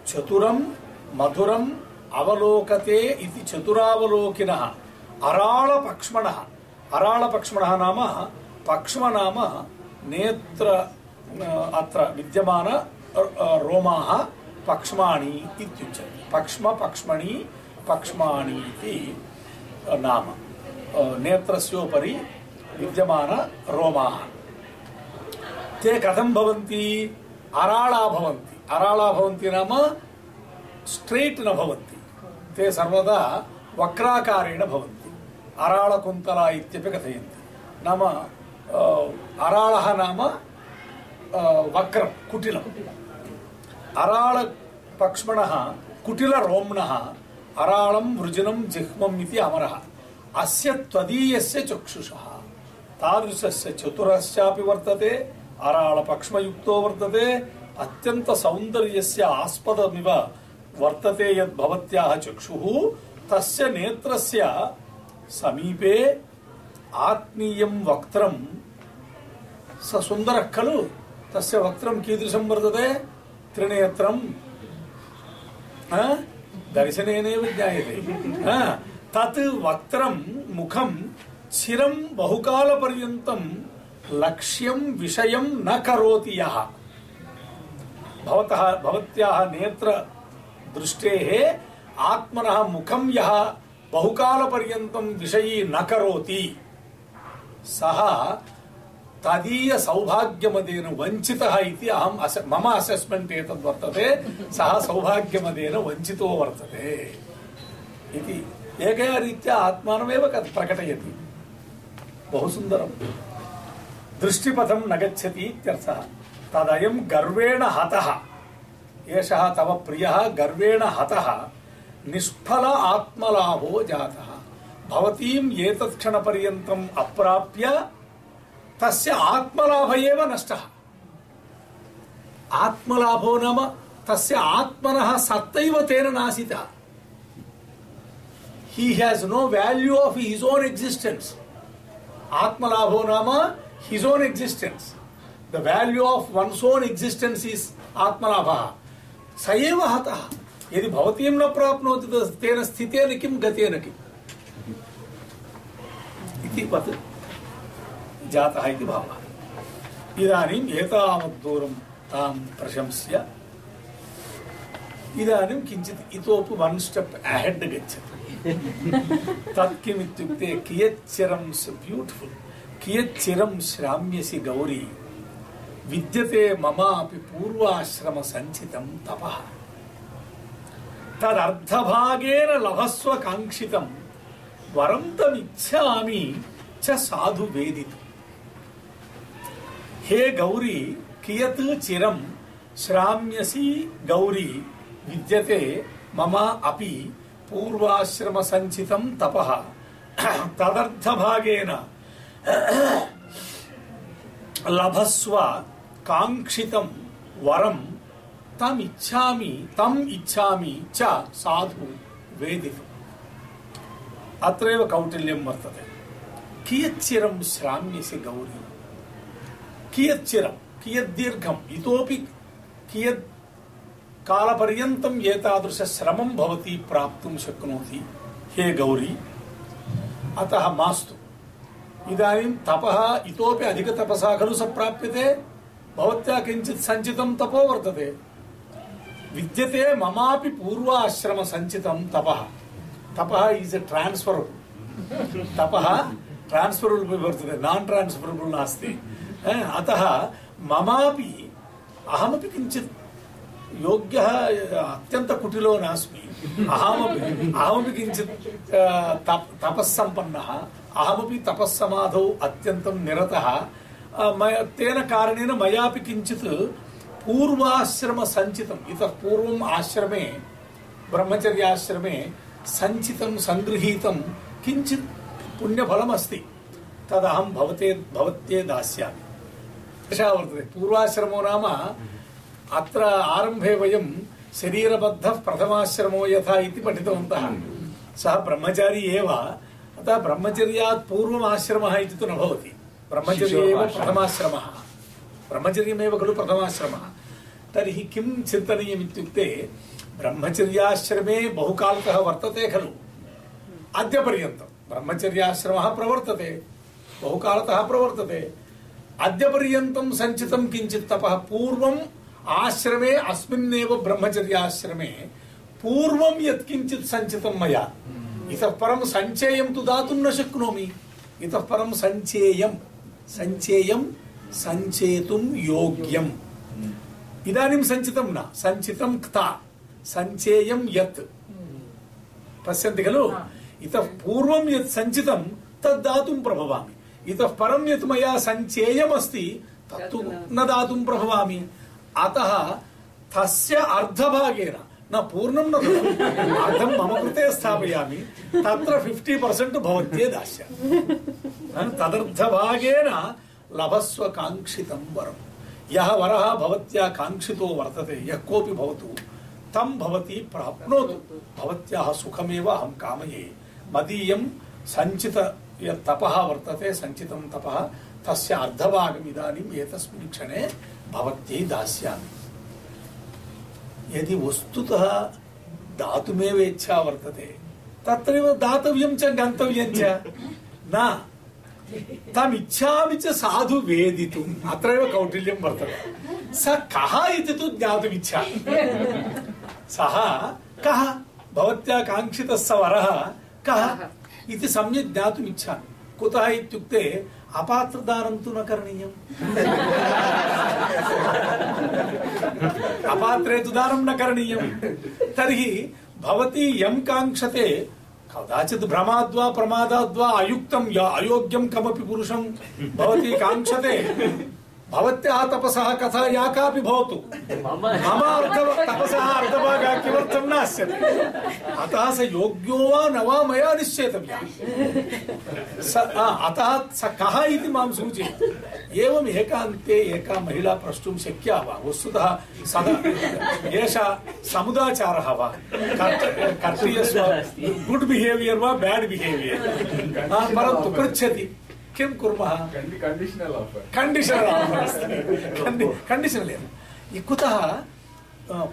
चतुरं मधुरम् అవలోకతే ఇది చతురావలోకిన. అరాళ పక్ష్మణ అరాళ పక్ష్మణ నామ పక్ష్మనామ నేత్ర అత్ర విద్యమాన రోమా పక్ష్మాణి ఇత్యుచ్యతే. పక్ష్మ పక్ష్మణి పక్ష్మాణి ఇది నామ. నేత్రస్యోపరి విద్యమాన రోమా. తే కథం భవంతి అరాళా భవంతి. అరాళా భవంతి నామ స్ట్రైట్ న భవంతి. नाम स्ट्रेट् न भवन्ति ते सर्वदा वक्राकारेण भवन्ति। अराळकुन्तला इत्यपि कथयन्ति। नाम अ, अराळः नाम अ, वक्रं कुटिलम् अराळपक्ष्मणः कुटिलरोम्णः अराळं वृजनं जिह्मम् इति अमरः। अस्य त्वदीयस्य चक्षुषः। तादृशस्य चतुरश्चापि वर्तते अराळपक्ष्मयुक्तो वर्तते अत्यन्तसौन्दर्यस्य आस्पदमिव वर्तते यद् भवत्याः चक्षुः, तस्य नेत्रस्य समीपे आत्मीयं वक्त्रं। स सुन्दरः खलु? तस्य वक्त्रं कीदृशं वर्तते? त्रिनेत्रं? दर्शनेनैव ज्ञायते। तत् वक्त्रं, मुखं चिरं बहुकालपर्यन्तं लक्ष्यं, विषयं न करोति यः। भवतः, भवत्याः नेत्रदृष्टेः आत्मनः मुखं यः बहुकालपर्यन्तं विषयी न करोति सः तदीय सौभाग्यमदेन वञ्चितः इति अहम् अस मम असेस्मेण्ट् एतद् वर्तते सः सौभाग्यमदेन वञ्चितो वर्तते इति एकया रीत्या आत्मानमेव कथं प्रकटयति बहु सुन्दरं दृष्टिपथं न गच्छति इत्यर्थः तदयं गर्वेण हतः एषः तव प्रियः गर्वेण हतः निष्फल आत्मलाभो जातः भवतीम् एतत् अप्राप्य तस्य आत्मलाभ एव नष्टः आत्मलाभो नाम तस्य आत्मनः सत्तैव तेन नाशितः he has no value of his own existence atmalabho nama his own existence the value of one's own existence is atmalabha स एव हतः। यदि भवतीं न प्राप्नोति तेन स्थितेन किं गतेन किम् इति वत् जातः इति भावः। इदानीम् एतावत् तां प्रशंस्य। इदानीं किञ्चित् इतोपि वन् स्टेप् अहेड् गच्छति। [LAUGHS] तत् किम् इत्युक्ते कियच्चिरं ब्यूटिफुल् कियच्चिरं श्राम्यसि गौरी। विद्यते ममापि पूर्वाश्रम सञ्चितं तपः। तदर्धभागेन लभस्व काङ्क्षितं, वरं तमिच्छामि च साधु वेदितुम्। हे गौरी, कियत् चिरं श्राम्यसि गौरी, विद्यते मम अपि पूर्वाश्रम सञ्चितं तपः। तदर्थभागेन लभस्व काङ्क्षितं वरं तम् इच्छामि तम् इच्छामि च साधु वेदितुम्। अत्रैव कौटिल्यं वर्तते। कियच्चिरं श्राम्यसि गौरी? कियच्चिरं कियद्दीर्घम् इतोपि कियत् कालपर्यन्तम् एतादृशश्रमं भवती प्राप्तुं शक्नोति? हे गौरी, अतः मास्तु। इदानीं तपः इतोपि अधिकतपसा खलु स భవత్యా కించిత్ సంచితం తపో వర్తతే విద్యతే మమాపి పూర్వాశ్రమ సంచితం తప తప ఈజ్ ఎ ట్రాన్స్ఫర్ తప ట్రాన్స్ఫరబుల్ వర్తతే నాన్ ట్రాన్స్ఫరబుల్ నాస్తి అత మమాపి అహమపి కించిత్ యోగ్య అత్యంత కుటిలో నాస్మి అహమపి అహమపి కించిత్ తపస్సంపన్న అహమపి తపస్సమాధౌ అత్యంతం నిరత तपःसमाधौ अत्यन्तं निरतः अ, मय- तेन कारणेन मयापि किञ्चित् पूर्वाश्रमसञ्चितम् इतः पूर्वम् आश्रमे ब्रह्मचर्याश्रमे सञ्चितं सङ्गृहीतं किञ्चित् पुण्यफलमस्ति तदहं भवते भवत्ये दास्यामि एषः वर्तते पूर्वाश्रमो नाम अत्र आरम्भे वयं शरीरबद्धः प्रथमाश्रमो यथा इति पठितवन्तः सः ब्रह्मचारी एव अतः ब्रह्मचर्यात् पूर्वम् आश्रमः इति तु न भवति ब्रह्मचर्य एव प्रथमाश्रमः ब्रह्मचर्यमेव खलु प्रथमाश्रमः तर्हि किं चिन्तनीयम् इत्युक्ते ब्रह्मचर्याश्रमे बहुकालतः वर्तते खलु अद्यपर्यन्तं ब्रह्मचर्याश्रमः प्रवर्तते बहुकालतः प्रवर्तते अद्यपर्यन्तं सञ्चितं किञ्चित् तपः पूर्वम् आश्रमे अस्मिन्नेव ब्रह्मचर्याश्रमे पूर्वं यत्किञ्चित् सञ्चितं मया इतः परं सञ्चेयं तु दातुं न शक्नोमि इतः परं सञ्चेयं सञ्चेयं सञ्चेतुं योग्यम् इदानीं सञ्चितं न सञ्चितं क्ता सञ्चेयं यत् पश्यन्ति खलु इतः पूर्वं यत् सञ्चितं तद् दातुं प्रभवामि इतः परं यत् मया सञ्चेयमस्ति तत्तु न दातुं प्रभवामि अतः तस्य अर्धभागेन न, पूर्णं न ददामि अर्धं मम कृते स्थापयामि। तत्र फिफ्टि पर्सेण्ट् भवत्यै दास्यामि। तदर्थभागेन लभस्व काङ्क्षितं वरम् यः वरः भवत्या काङ्क्षितो वर्तते, यः कोऽपि भवतु, तं भवती प्राप्नोतु। भवत्याः सुखमेव अहं कामये। मदीयं सञ्चित, यत् तपः वर्तते, सञ्चितं तपः, तस्य अर्धभागम् इदानीम् एतस्मिन् क्षणे भवत्यै दास्यामि। यदि वस्तुतः दातुमेव इच्छा वर्तते तत्रैव दातव्यं च गन्तव्यं च। न। तमिच्छामि च साधु वेदितुम्। अत्रैव कौटिल्यं वर्तते। स कः इति तु ज्ञातुमिच्छामि सः कः? भवत्या काङ्क्षितः स वरः कः? इति सम्यक् ज्ञातुम् इच्छामि कुतः इत्युक्ते अपात्रदानं तु न करणीयम्। अपात्रे तु दानं न करणीयं तर्हि भवती यं काङ्क्षते, कदाचित् भ्रमाद्वा, प्रमादाद्वा, अयुक्तं या अयोग्यं कमपि पुरुषं भवती काङ्क्षते भवत्याः तपसः कथा या कापि भवतु। मम अर्थ तपसः अर्धभागः किमर्थं नास्यति? अतः स योग्यो वा न वा मया निश्चेतव्यः। स अतः स कः इति माँ सूचयति। एवम् एकान्ते एका महिला प्रष्टुं शक्या वा? वस्तुतः सदा एषः समुदाचारः वा? कर्तव्यस्व गुड् बिहेवियर् वा बेड् बिहेवियर्? परन्तु पृच्छति। किं कुर्मः? Conditional offer conditional offer conditional एव कुतः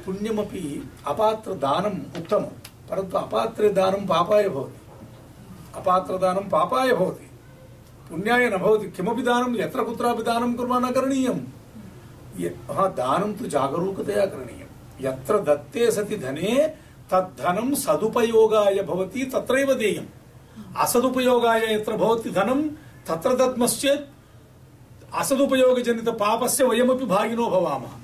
पुण्यमपि अपात्रदानम् उत्तमं परन्तु अपात्रदानं पापाय भवति। अपात्रदानं पापाय भवति। पुण्याय न भवति। किमपि दानं यत्र कुत्रापि दानं कुर्मः न करणीयं। हा दानं तु जागरूकतया करणीयं। यत्र दत्ते सति धने तद्धनं सदुपयोगाय भवति तत्रैव देयम्। असदुपयोगाय यत्र भवति धनं तत्र दद्मश्चेत् असदुपयोगजनित पापस्य वयमपि भागिनो भवामः।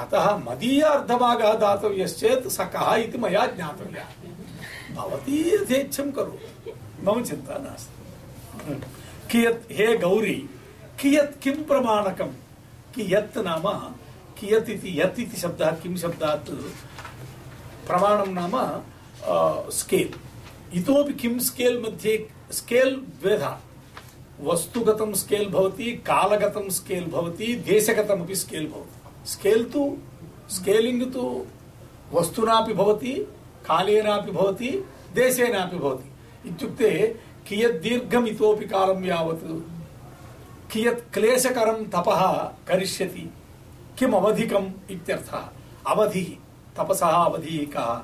अतः मदीय अर्धभागः दातव्यश्चेत् स कः इति मया ज्ञातव्यः। भवती यथेच्छं करोतु मम चिन्ता नास्ति। कियत् हे गौरी, कियत् किं प्रमाणकं कियत् नाम? कियत् इति, यत् इति शब्दः, किं शब्दात्? प्रमाणं नाम स्केल् इतोपि किं स्केल् मध्ये स्केल् द्वेधा। वस्तुगतं स्केल् कालगतं स्केल् देशगतमपि स्केल् स्केल् तु स्केलिङ्ग् तु वस्तुनापि भवति, कालेनापि भवति, देशेनापि भवति। इत्युक्ते कियत् दीर्घम् इतोपि कालं यावत्, कियत् क्लेशकरं तपः करिष्यति किम् अवधिकम् इत्यर्थः। अवधिः, तपसः अवधिः कः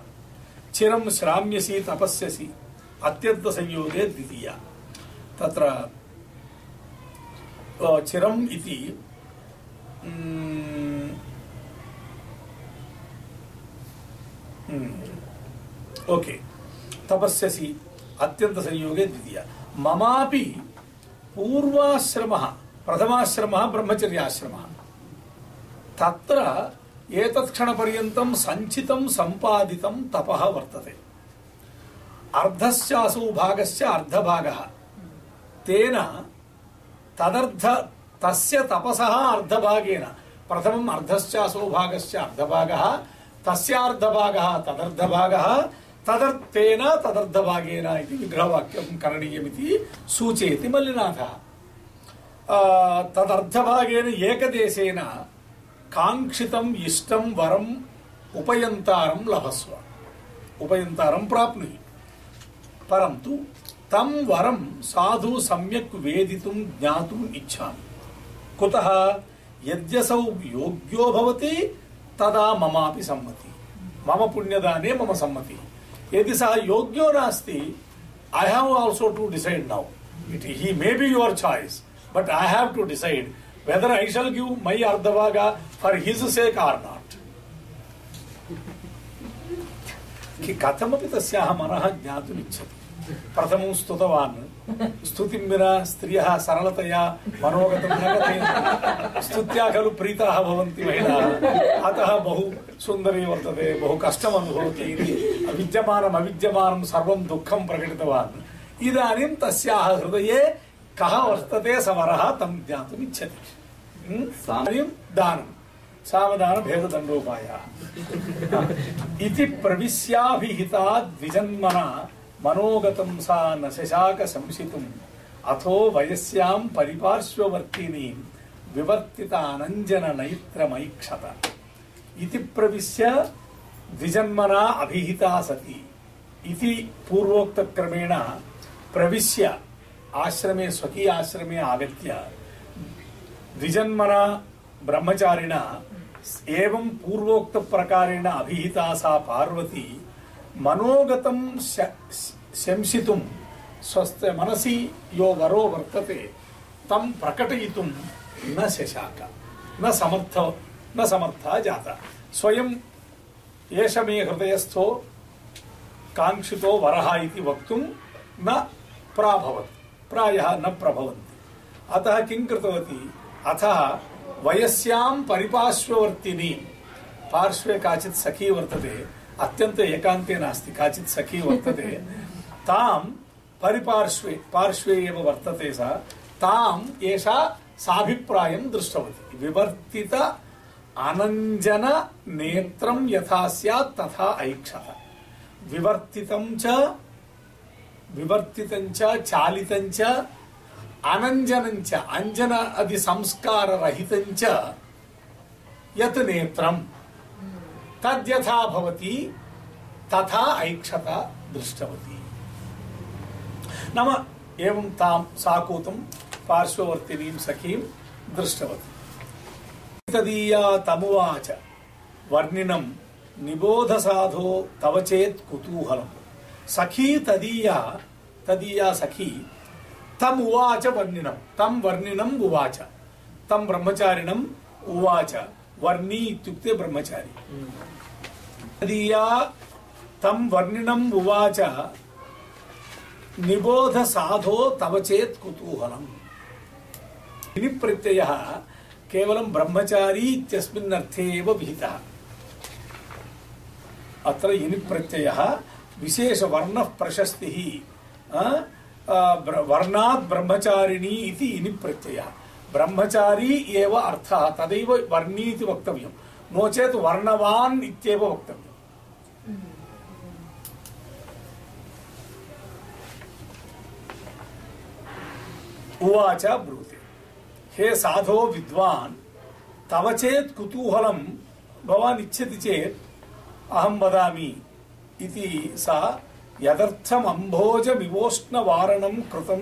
चिरं श्राम्यसि, तपस्यसि। अत्यन्तसंयोगे द्वितीया। तत्र चिरम् इति ओके, तपस्यसि, अत्यन्तसंयोगे द्वितीया। ममापि पूर्वाश्रमः, प्रथमाश्रमः, ब्रह्मचर्याश्रमः। तत्र एतत् क्षणपर्यन्तं सञ्चितं, सम्पादितं तपः वर्तते। अर्धस्यासौ भागस्य अर्धभागः। तेन तदर्ध तस्य तपसः अर्धभागेन प्रथमम् अर्धश्चासौ भागस्य अर्धभागः तस्यार्धभागः तदर्धभागः तदर्थेन तदर्धभागेन इति विग्रहवाक्यं करणीयमिति सूचयति मल्लिनाथः आ, तदर्थभागेन एकदेशेन काङ्क्षितम् इष्टं वरम् उपयन्तारं लभस्व उपयन्तारं प्राप्नुहि तं वरं साधु सम्यक् वेदितुं ज्ञातुम् इच्छामि। कुतः यद्यसौ योग्यो भवति, तदा ममापि सम्मति। मम पुण्यदाने मम सम्मतिः। यदि सः योग्यो नास्ति I have also to decide now it he may be your choice but I have to decide whether I shall give my अर्धभाग for his sake or not कथमपि तस्याः मनः ज्ञातुम् इच्छति प्रथमं स्तुतवान्। स्तुतिं विना स्त्रियः सरलतया मनोगतं न कथयन्ति स्तुत्या खलु प्रीताः भवन्ति महिलाः। अतः बहु सुन्दरी वर्तते, बहु कष्टम् अनुभवति इति विद्यमानम् अविद्यमानं सर्वं दुःखं प्रकटितवान्। इदानीं तस्याः हृदये कः वर्तते स वरः तं ज्ञातुम् इच्छति। हं? इदानीं दानं सावधानभेददण्डोपायः इति प्रविश्याभिहिता द्विजन्मना मनोगतं सा न शशाक संशितुम् अथो वयस्यां परिपार्श्ववर्तिनीं विवर्तितानञ्जन नैत्रमैक्षत इति प्रविश्य द्विजन्मना अभिहिता सती। इति पूर्वोक्तक्रमेण प्रविश्य आश्रमे स्वकीय आश्रमे आगत्य द्विजन्मना ब्रह्मचारिणा मनोगतं शंसितुं स्वस्थ मनसि यो वरो वर्तते, तं प्रकटयितुं न शशाक, न समर्थ, न समर्था जाता। स्वयं एष मे हृदयस्थो, काङ्क्षितो वरः इति वक्तुं न प्राभवत्, प्रायः न प्रभवन्ति। अतः किं कृतवती अतः वयस्यां परिपार्श्ववर्तिनी, पार्श्वे काचित् सखी वर्तते अत्यन्त एकान्ते नास्ति काचित् सखी वर्तते तां परिपार्श्वे पार्श्वे एव वर्तते सा ताम् एषा साभिप्रायं दृष्टवती विवर्तित अनञ्जन नेत्रं यथा स्यात् तथा ऐक्षत विवर्तितं च विवर्तितं च चालितं च अनञ्जनं च अञ्जन अदि संस्काररहितं च यत् नेत्रं तद्यथा भवति, तथा ऐक्षत दृष्टवती। नाम एवं तां साकूतं, पार्श्ववर्तिनीं सखीं दृष्टवती। तदीया तमुवाच, वर्णिनं निबोध साधो तव चेत् कुतूहलं सखी तदीया तदीया सखी, तम उवाच वर्णिनं तं वर्णिनम् उवाच तं ब्रह्मचारिणम् उवाच। वर्णी इत्युक्ते ब्रह्मचारी। तदीया तं वर्णिनम् उवाच निबोध साधो तव चेत् कुतूहलम्। इनि प्रत्ययः केवलं ब्रह्मचारी इत्यस्मिन् अर्थे एव विहितः। अत्र इनि प्रत्ययः विशेषवर्णः प्रशस्तिः वर्णात् ब्रह्मचारिणी इति इनि प्रत्ययः ब्रह्मचारी एव अर्थः तदैव वर्णी इति वक्तव्यं नो चेत् वर्णवान् इत्येव वक्तव्यम् उवाच ब्रूते हे साधो विद्वान् तव चेत् कुतूहलं भवान् इच्छति चेत् अहं वदामि इति सा यदर्थम् अम्भोजमिवोष्णवारणं कृतं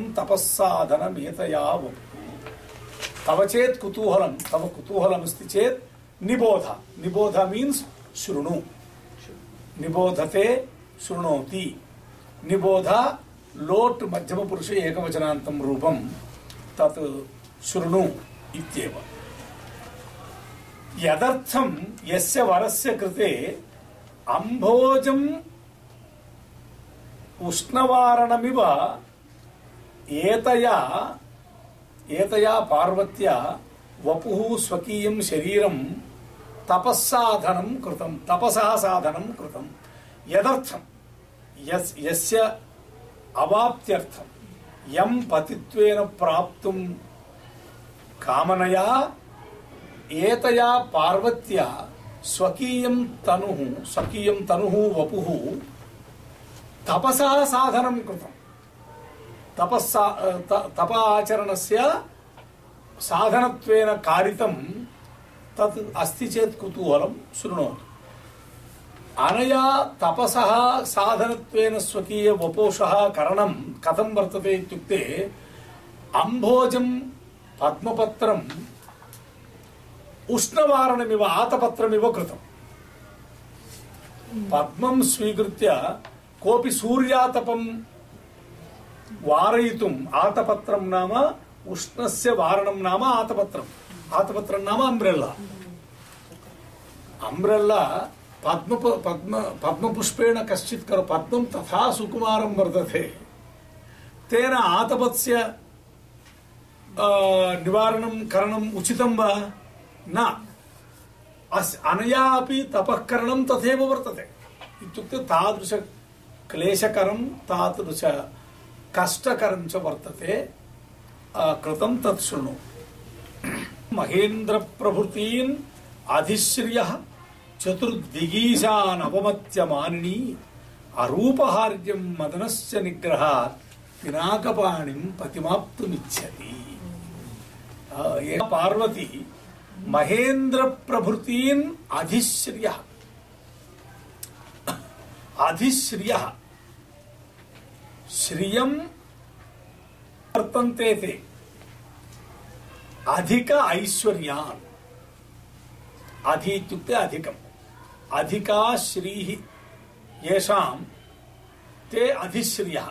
तपस्साधनमेतया वपुः तव चेत् कुतूहलं तव कुतूहलमस्ति चेत् निबोध निबोध मीन्स् शृणु निबोधते शृणोति निबोध लोट् मध्यमपुरुषे एकवचनान्तं रूपं तत् शृणु इत्येव यदर्थं यस्य वरस्य कृते अम्भोजम् उष्णवारणमिव एतया एतया पार्वत्या वपुः स्वकीयं शरीरं तपस्साधनं कृतं तपसः साधनं कृतं यदर्थं यस् यस्य अवाप्त्यर्थं यं पतित्वेन प्राप्तुं कामनया एतया पार्वत्या स्वकीयं तनुः स्वकीयं तनुः वपुः तपसः साधनं कृतं तपस्सा त- तप आचरणस्य साधनत्वेन कारितं तत् अस्ति चेत् कुतूहलं शृणोतु अनया तपसः साधनत्वेन स्वकीय वपोषः करणं कथं वर्तते इत्युक्ते अम्भोजं पद्मपत्रम् उष्णवारणमिव आतपत्रमिव कृतम् पद्मं स्वीकृत्य कोऽपि सूर्यातपं वारयितुम् आतपत्रं नाम उष्णस्य वारणं नाम आतपत्रम् आतपत्रं नाम अम्ब्रेल्ला अम्ब्रेल्ला पद्म पद्म पद्मपुष्पेण कश्चित् करो पद्मं तथा सुकुमारं वर्तते तेन आतपस्य आ, निवारणं करणम् उचितं वा न अस् अनया अपि तपः करणं तथैव वर्तते इत्युक्ते तादृश क्लेशकरं तादृश कष्टकरं च वर्तते आ, कृतं तत् शृणु महेन्द्रप्रभृतीन् अधिश्रियः चतुर्दिगीशान् अपमत्य मानिनी अरूपहार्यं मदनस्य निग्रहात् पिनाकपाणिं पतिमाप्तुमिच्छति आ, ये पार्वती महेन्द्रप्रभृतीन् अधिश्रियः अधिश्रियः श्रियं वर्तन्ते ते। अधिक ऐश्वर्यान्। अधि इत्युक्ते अधिकम्। अधिका श्रीः येषां ते अधिश्रियः।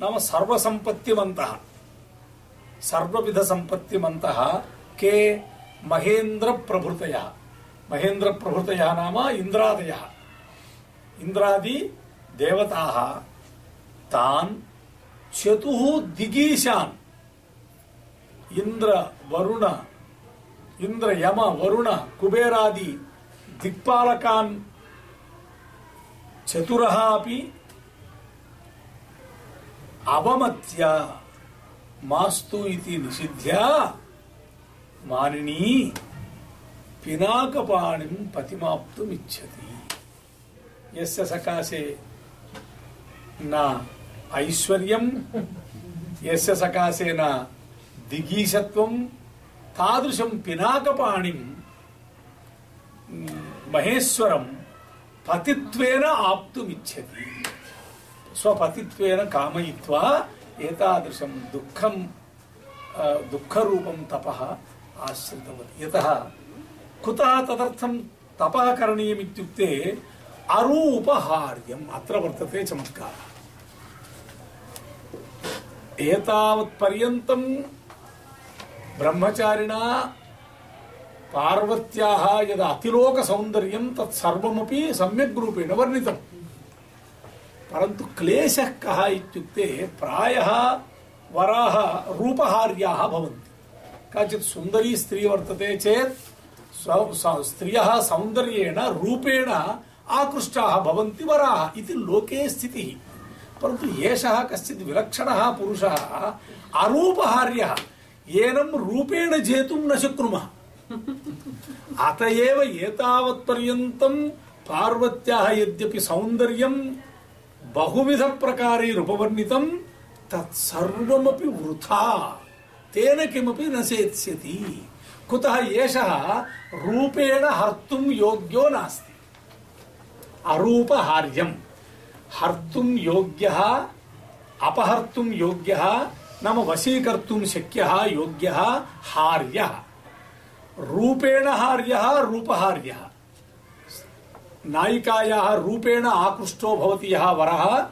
नाम सर्वसम्पत्तिमन्तः। सर्वविधसम्पत्तिमन्तः के महेन्द्रप्रभृतयः। महेन्द्रप्रभृतयः नाम इन्द्रादयः। इन्द्रादि देवताः। तान् चतुः दिगीशान्। इंद्र, वरुण, इंद्र, यम, वरुण, कुबेरादि दिक्पालकान् चतुरः अपि अवमत्य मास्तु इति निषिध्य मानिनी, पिनाकपाणिं पतिमाप्तुमिच्छति। यस्य सकाशे न ऐश्वर्यं यस्य सकाशे न दिगीशत्वं तादृशं पिनाकपाणिं महेश्वरं पतित्वेन आप्तुमिच्छति। स्वपतित्वेन कामयित्वा एतादृशं दुःखं अ, दुःखरूपं तपः आश्रितवती। यतः कुतः तदर्थं तपः करणीयमित्युक्ते अरूपहार्यम् अत्र वर्तते चमत्कारः एतावत्पर्यन्तं ब्रह्मचारिणा पार्वत्याः यद् अतिलोकसौन्दर्यं तत्सर्वमपि सम्यग् रूपेण वर्णितम् परन्तु क्लेशः कः इत्युक्ते प्रायः वराः रूपहार्याः भवन्ति काचित् सुन्दरी स्त्री वर्तते चेत् स्व- स- स्त्रियः सौन्दर्येण रूपेण आकृष्टाः भवन्ति वराः इति लोके स्थितिः परन्तु एषः कश्चित् विलक्षणः पुरुषः, अरूपहार्यः एनं रूपेण जेतुं न शक्नुमः। अत एव एतावत्पर्यन्तं पार्वत्याः यद्यपि सौन्दर्यं बहुविधप्रकारैरुपवर्णितं तत्सर्वमपि वृथा, तेन किमपि न सेत्स्यति। कुतः एषः रूपेण हर्तुं योग्यो नास्ति। अरूपहार्यं हर्तुं योग्यः, अपहर्तुं योग्यः, नाम वशीकर्तुं शक्यः, योग्यः, हार्यः। रूपेण हार्यः, रूपहार्यः। नायिकायाः रूपेण आकृष्टो भवति यः वरः,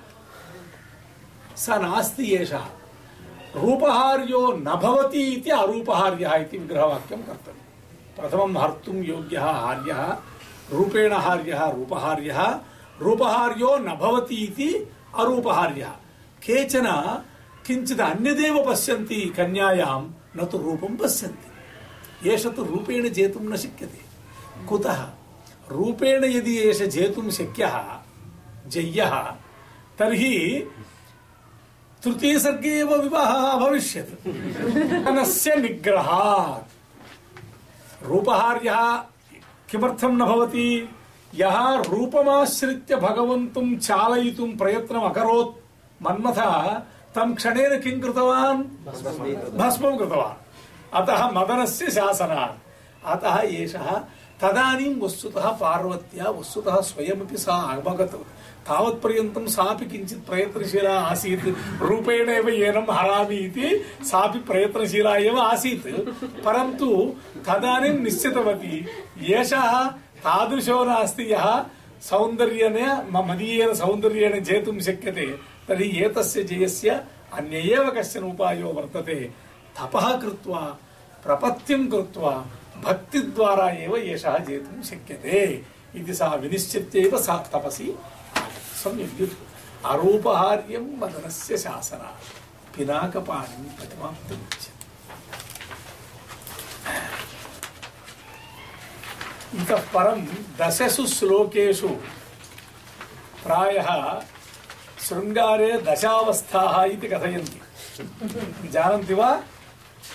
स नास्ति एषः। रूपहार्यो न भवति इति अरूपहार्यः इति विग्रहवाक्यं कर्तव्यं प्रथमं हर्तुं योग्यः, हार्यः। रूपेण हार्यः, रूपहार्यः। रूपहार्यो न भवति इति अरूपहार्यः। केचन किञ्चित् अन्यदेव पश्यन्ति, कन्यायां न तु रूपं पश्यन्ति। एष तु रूपेण जेतुं न शक्यते। कुतः? रूपेण यदि एष जेतुं शक्यः, जय्यः, तर्हि तृतीयसर्गे एव विवाहः अभविष्यत् धनस्य निग्रहात्। रूपहार्यः किमर्थं न भवति? यः रूपमाश्रित्य भगवन्तं चालयितुं प्रयत्नम् अकरोत्। मन्मथः तं क्षणेन किं कृतवान्? भस्मं कृतवान्। अतः मदनस्य शासनात्। अतः एषः तदानीं वस्तुतः पार्वत्या वस्तुतः स्वयमपि सा अवगत। तावत्पर्यन्तं सापि किञ्चित् प्रयत्नशीला आसीत्। रूपेण एव एनं हरामि इति सापि प्रयत्नशीला एव आसीत्। परन्तु तदानीं निश्चितवती एषः तादृशो नास्ति यः सौन्दर्येण मदीयेन सौन्दर्येण जेतुं शक्यते, तर्हि एतस्य जयस्य अन्य एव कश्चन उपायो वर्तते। तपः कृत्वा, प्रपत्तिं कृत्वा, भक्तिद्वारा एव एषः जेतुं शक्यते। इति सा विनिश्चित्यैव सा तपसि सम्यग्। अरूपहार्यं मदनस्य शासनात् पिनाकपाणिं प्रतिमाप्तुमिच्छति इतः परं दशसु श्लोकेषु प्रायः शृङ्गारे दशावस्थाः इति कथयन्ति। जानन्ति वा?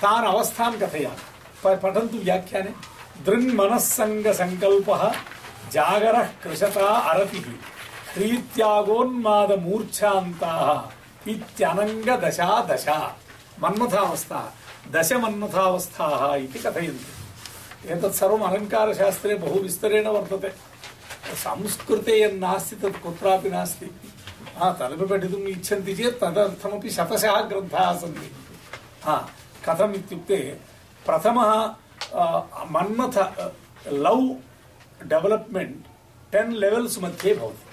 तान् अवस्थान् कथयामि। पठन्तु व्याख्याने। दृङ्मनस्सङ्गसङ्कल्पः जागरः कृशता अरतिः। ह्रीत्यागोन्मादमूर्च्छान्ताः इत्यनङ्गदशा दशा मन्मथावस्था। दशमन्मथावस्थाः इति कथयन्ति। एतत् सर्वम् अलङ्कारशास्त्रे बहु विस्तरेण वर्तते। संस्कृते यन्नास्ति तत् कुत्रापि नास्ति। हा, तदपि पठितुम् इच्छन्ति चेत् तदर्थमपि शतशः ग्रन्थाः सन्ति। हा, कथम् इत्युक्ते, प्रथमः Manmatha love development ten levels मध्ये भवति।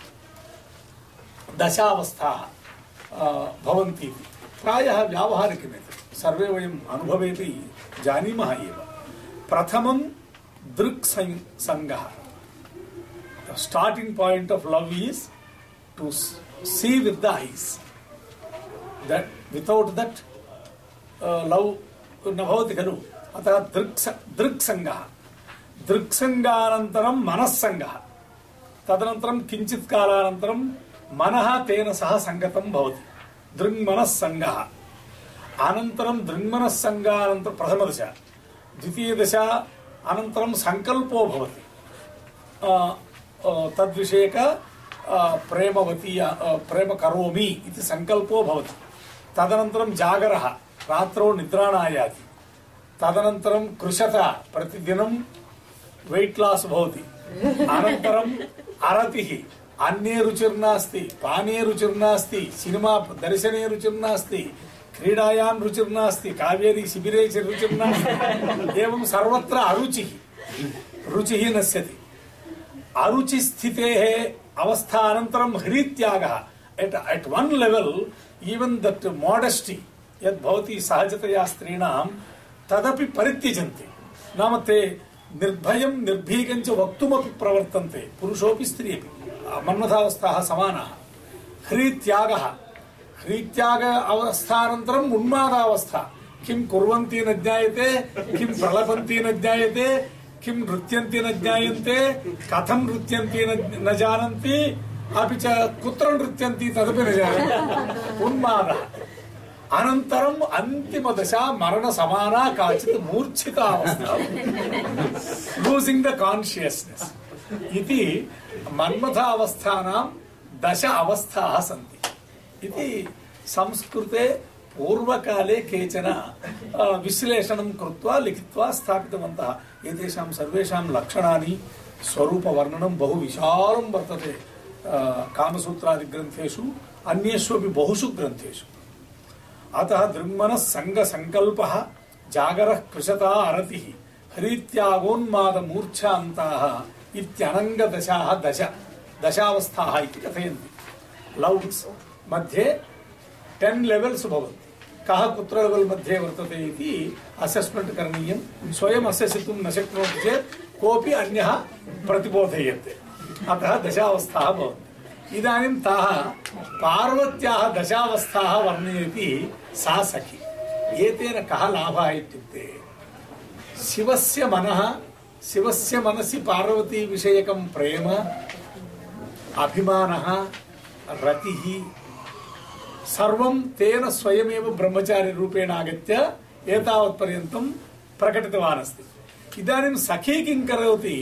दशावस्थाः भवन्ति प्रायः व्यावहारिकमेतत्। सर्वे वयम् अनुभवेपि जानीमः एव। प्रथमं दृक् सं- सङ्गः starting point of love is to see with the eyes that without that love न भवति खलु अतः दृक् दृक्सङ्गः दृक्सङ्गानन्तरं मनस्सङ्गः तदनन्तरं किञ्चित् कालानन्तरं मनः तेन सह सङ्गतं भवति दृङ्मनस्सङ्गः अनन्तरं दृङ्मनस्सङ्गानन्तरं प्रथमदशा द्वितीयदशा अनन्तरं सङ्कल्पो भवति अ, अ, तद्विषयक अ, प्रेमवती अ, प्रेम करोमि इति सङ्कल्पो भवति तदनन्तरं जागरः रात्रौ निद्रा नायाति तदनन्तरं कृशता प्रतिदिनं वेट् लास् भवति अनन्तरम् अरतिः अन्ये रुचिर्नास्ति पाने रुचिर्नास्ति सिनेमा दर्शने रुचिर्नास्ति क्रीडायां रुचिर्नास्ति कावेरी शिबिरे च रुचिर्नास्ति [LAUGHS] एवं सर्वत्र अरुचिः रुचिः नश्यति अरुचिस्थितेः अवस्थानन्तरं ह्रीत्यागः at at one level even that modesty यद् सहजतया स्त्रीणां तदपि परित्यजन्ति। नाम ते निर्भयं निर्भीकं वक्तुमपि प्रवर्तन्ते। पुरुषोऽपि स्त्री अपि मन्मथावस्थाः समानाः। ह्रीत्यागः ప్రీత్యాగ అవస్థానంతరం ఉన్మాదావస్థ కిం కుర్వంతి న జ్ఞాయతే కిం ప్రలపంతి న జ్ఞాయతే కిం నృత్యంతి న జ్ఞాయంతే కథం నృత్యంతి న జానంతి అపి కుత్ర నృత్యంతి తదపి న జానంతి ఉన్మాద అనంతరం అంతిమ దశ మరణ సమానా కాచిత్ మూర్ఛిత లూజింగ్ ద కాన్షియస్నెస్ ఇది మన్మథావస్థానాం దశ అవస్థ సంతి इति संस्कृते पूर्वकाले केचन अ, विश्लेषणं कृत्वा लिखित्वा स्थापितवन्तः। एतेषां सर्वेषां लक्षणानि स्वरूपवर्णनं बहु विशालं वर्तते अ, कामसूत्रादिग्रन्थेषु अन्येषु अपि बहुषु ग्रन्थेषु। अतः दृङ्मनः सङ्गसङ्कल्पः जागरः कृशता अरतिः हरीत्यागोन्मादमूर्च्छान्ताः इत्यनङ्गदशाः दश दशावस्थाः इति कथयन्ति। लव्स् मध्ये टेन् लेवेल्स् भवन्ति कः कुत्र लेवल् मध्ये वर्तते इति असेस्मेण्ट् करणीयं। स्वयम् असेसितुं न शक्नोति चेत् कोऽपि अन्यः प्रतिबोधयते। अतः दशावस्थाः भवन्ति। इदानीं ताः पार्वत्याः दशावस्थाः वर्णयति सा सखी। एतेन कः लाभः इत्युक्ते, शिवस्य मनः, शिवस्य मनसि पार्वती विषयकं प्रेम, अभिमानः, रतिः सर्वं तेन स्वयमेव ब्रह्मचारिरूपेण आगत्य एतावत्पर्यन्तं प्रकटितवान् अस्ति इदानीं सखी किं करोति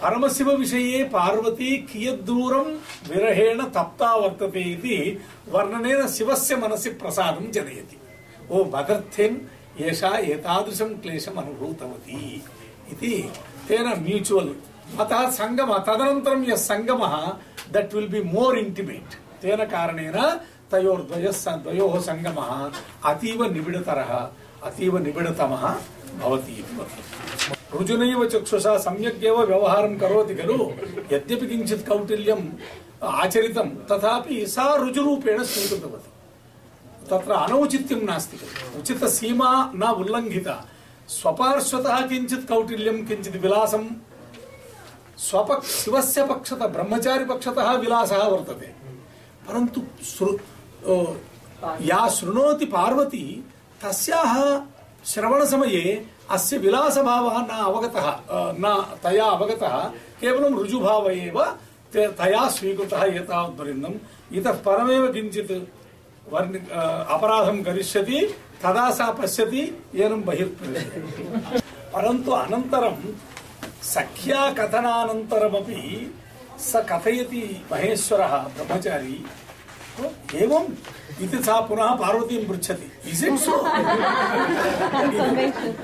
परमशिवविषये पार्वती कियद्दूरं विरहेण तप्ता वर्तते इति वर्णनेन शिवस्य मनसि प्रसादं जनयति ओ मदर्थेन एषा एतादृशं क्लेशम् अनुभूतवती इति तेन म्यूचुवल् अतः सङ्गमः तदनन्तरं यः सङ्गमः that will be more intimate तेन कारणेन तयोर्द्वयः द्वयोः सङ्गमः अतीव निबिडतरः, अतीव निबिडतमः भवति वर्तते चक्षुषा सम्यक् एव व्यवहारं करोति खलु, यद्यपि किञ्चित् कौटिल्यम् आचरितं, तथापि सा ऋजुरूपेण स्वीकृतवती। तत्र अनौचित्यं नास्ति उचितसीमा न उल्लङ्घिता। स्वपार्श्वतः किञ्चित् कौटिल्यं, किञ्चित् विलासं, स्वपक्ष शिवस्य पक्षतः, ब्रह्मचारिपक्षतः विलासः वर्तते। परन्तु या शृणोति पार्वती, तस्याः श्रवणसमये अस्य विलासभावः न अवगतः न तया अवगतः, केवलं ऋजुभाव एव तया स्वीकृतः एतावत्पर्यन्तम् इतः परमेव किञ्चित् वर्णि अपराधं करिष्यति, तदा सा पश्यति एनं बहिर्प्रविशति। परन्तु अनन्तरं सख्या कथनानन्तरमपि स कथयति महेश्वरः ब्रह्मचारी "ओ, एवम् इति सा पुनः पार्वतीं पृच्छति।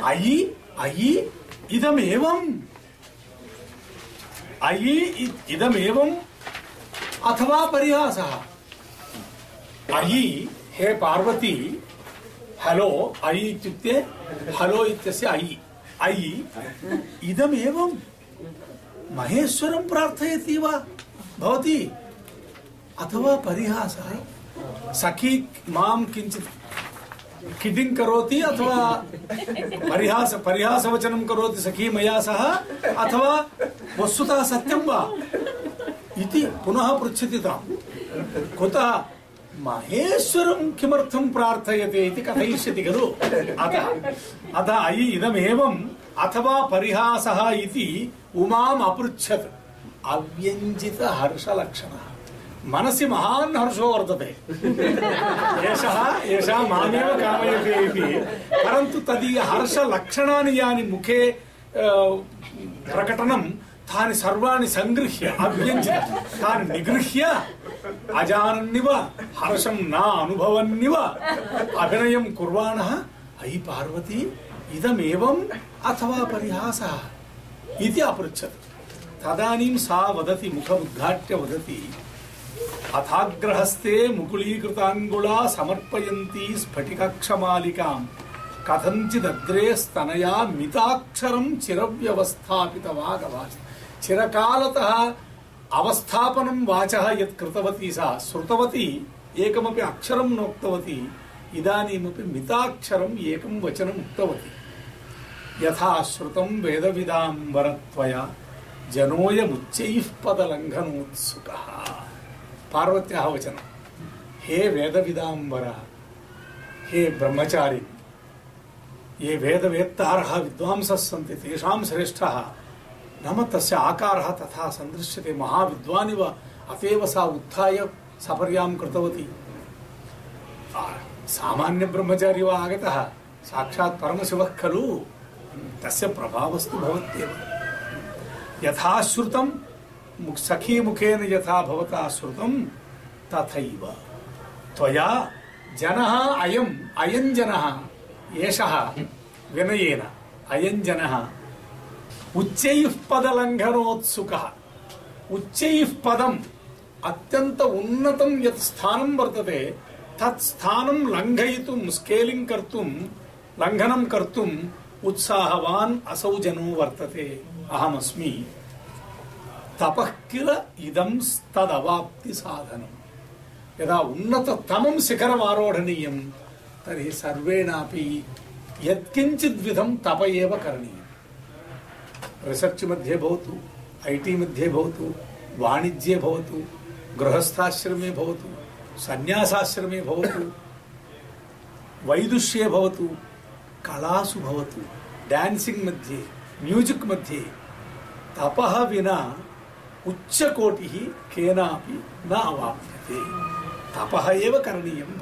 अयि अयि इदमेवम्। अयि इदमेवम् अथवा परिहासः। अयि हे पार्वती हलो अयि इत्युक्ते हलो इत्यस्य अयि। अयि इदमेवं महेश्वरं प्रार्थयति वा? भवती? अथवा परिहासः सखी माँ किञ्चित् किडिङ्ग् करोति अथवा परिहास, परिहासवचनं करोति सखी मया सह, अथवा वस्तुतः सत्यं वा? इति पुनः पृच्छति ताम्। कुतः महेश्वरं किमर्थं प्रार्थयते इति कथयिष्यति खलु? अतः अतः अयि इदमेवम् अथवा परिहासः इति उमाम् अपृच्छत्। अव्यञ्जित हर्षलक्षणः मनसि महान् हर्षो वर्तते एषः एषः मामेव कामयते इति परन्तु तदीय हर्षलक्षणानि यानि मुखे अ, प्रकटनं तानि सर्वाणि सङ्गृह्य अव्यञ्जित तानि निगृह्य अजानन्निव हर्षं न अनुभवन्निव अभिनयं कुर्वाणः अयि पार्वती इदमेवम् अथवा परिहासः इति अपृच्छत् तदानीं सा वदति मुखमुद्घाट्य वदति अथाग्रहस्ते मुकुलीकृताङ्गुला समर्पयन्ती स्फटिकक्षमालिकाम्। कथञ्चिदग्रे स्तनया मिताक्षरं चिरव्यवस्थापितवागवाच। चिरकालतः अवस्थापनं वाचः यत् कृतवती सा। श्रुतवती एकमपि अक्षरं नोक्तवती इदानीमपि मिताक्षरम् एकं वचनम् उक्तवती। यथा श्रुतं वेदविदाम्बरत्वया जनोयमुच्चैः पदलङ्घनोत्सुकः पार्वत्याः वचनं हे वेदविदाम्बर हे ब्रह्मचारी ये वेदवेत्तारः विद्वांसः सन्ति, तेषां श्रेष्ठः। नाम तस्य आकारः तथा सन्दृश्यते महाविद्वानिव अतएव सा उत्थाय सपर्यां कृतवती। सामान्यब्रह्मचारी वा आगतः, साक्षात् परमशिवः खलु। तस्य प्रभावस्तु भवत्येव। यथा श्रुतं मुख- सखीमुखेन यथा भवता श्रुतं तथैव। त्वया जनः अयम्, अयं जनः, एषः विनयेन, अयं जनः। उच्चैः पदलङ्घनोत्सुकः। उच्चैः पदम् अत्यन्त उन्नतं यत् स्थानं वर्तते, तत् स्थानं लङ्घयितुं स्केलिङ्ग् कर्तुं लङ्घनं कर्तुम् उत्साहवान् असौ जनो वर्तते। अहमस्मि। तपः किल इदं तदवाप्ति साधनम् यदा उन्नततमं शिखरम् आरोढनीयं तर्हि सर्वेणापि यत्किञ्चिद्विधं तप एव करणीयम्। रिसर्च् मध्ये भवतु, ऐ टी मध्ये भवतु, वाणिज्ये भवतु, गृहस्थाश्रमे भवतु, सन्न्यासाश्रमे भवतु, वैदुष्ये भवतु, कलासु भवतु, डान्सिङ्ग् मध्ये, म्यूजिक् मध्ये, तपः विना उच्चकोटिः केनापि न अवाप्यते। तपः एव करणीयं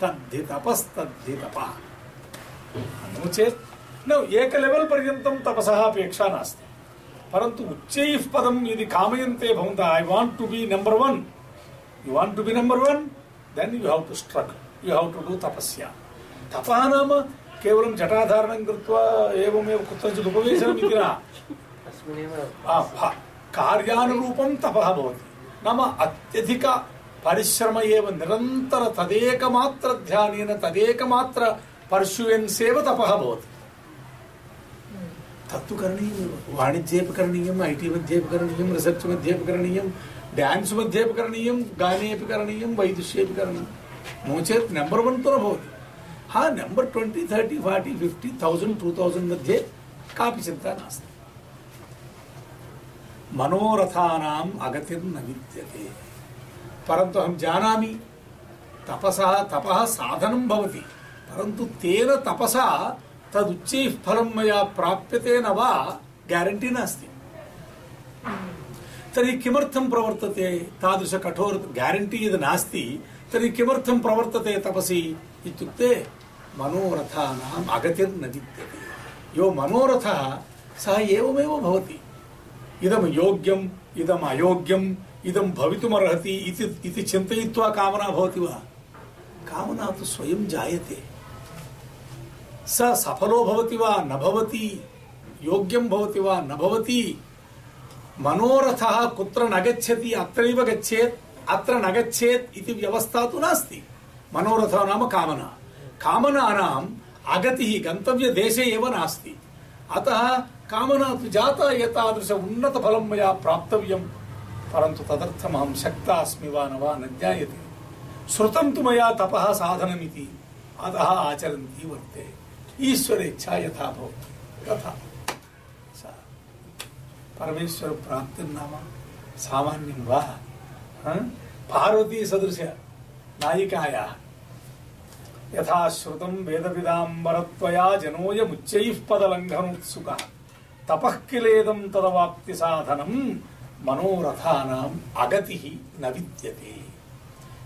तद्धि तपस्तद्धि तपः। नो चेत् न एक लेवल् पर्यन्तं तपसः अपेक्षा नास्ति। परन्तु उच्चैः पदं यदि कामयन्ते भवन्तः I want to be number one you want to be number one then you have to struggle you have to do तपस्या तपः नाम केवलं जटाधारणं कृत्वा एवमेव कुत्रचित् उपवेशनम् इति न [LAUGHS] कार्यानुरूपं तपः भवति। नाम अत्यधिक परिश्रम एव निरन्तर तदेकमात्र ध्यानेन तदेकमात्र पर्श्युयन्स् एव तपः भवति। तत्तु करणीयमेव। वाणिज्येपि करणीयम्, ऐ टी मध्येपि करणीयं रिसर्च् मध्येपि करणीयं डान्स् मध्येपि करणीयं गानेपि करणीयं वैदुष्येपि करणीयं नो चेत् नम्बर् वन् तु न भवति। हा number twenty thirty forty fifty thousand two thousand मध्ये कापि चिन्ता नास्ति। मनोरथानाम् अगतिर्न विद्यते। परन्तु अहं जानामि, तपसः, तपः साधनं भवति। परन्तु तेन तपसा तदुच्चैः फलं मया प्राप्यते न वा, ग्यारण्टी नास्ति। तर्हि किमर्थं प्रवर्तते तादृशकठोर ग्यारण्टी यद् नास्ति, तर्हि किमर्थं प्रवर्तते तपसि इत्युक्ते मनोरथानाम् अगतिर्न विद्यते। यो मनोरथः सः एवमेव भवति। इदं योग्यम् इदम् अयोग्यम्, इदं भवितुमर्हति इति चिन्तयित्वा कामना भवति वा? कामना तु स्वयं जायते। स सफलो भवति वा? न भवति। योग्यं भवति वा? न भवति। मनोरथः कुत्र न गच्छति, अत्रैव गच्छेत्, अत्र न गच्छेत् इति व्यवस्था तु नास्ति। मनोरथः नाम कामना। कामनानाम् अगतिः, गन्तव्यदेशे एव नास्ति। अतः कामना तु जाता एतादृश उन्नतफलं मया प्राप्तव्यं परन्तु तदर्थमहं शक्ता अस्मि वा न वा न ज्ञायते। श्रुतं तु मया तपः साधनमिति, अतः आचरन्ती वर्ते। ईश्वरेच्छा यथा भवति। तथा सा। परमेश्वरप्राप्तिर्नाम सामान्यं वा? हा? पार्वती सदृश नायिकायाः। यथा श्रुतं वेदविदाम्बरत्वया जनोऽयमुच्चैः पदलङ्घनोत्सुकः। तपः किलेदं तदवाप्तिसाधनं मनोरथानाम् अगतिः न विद्यते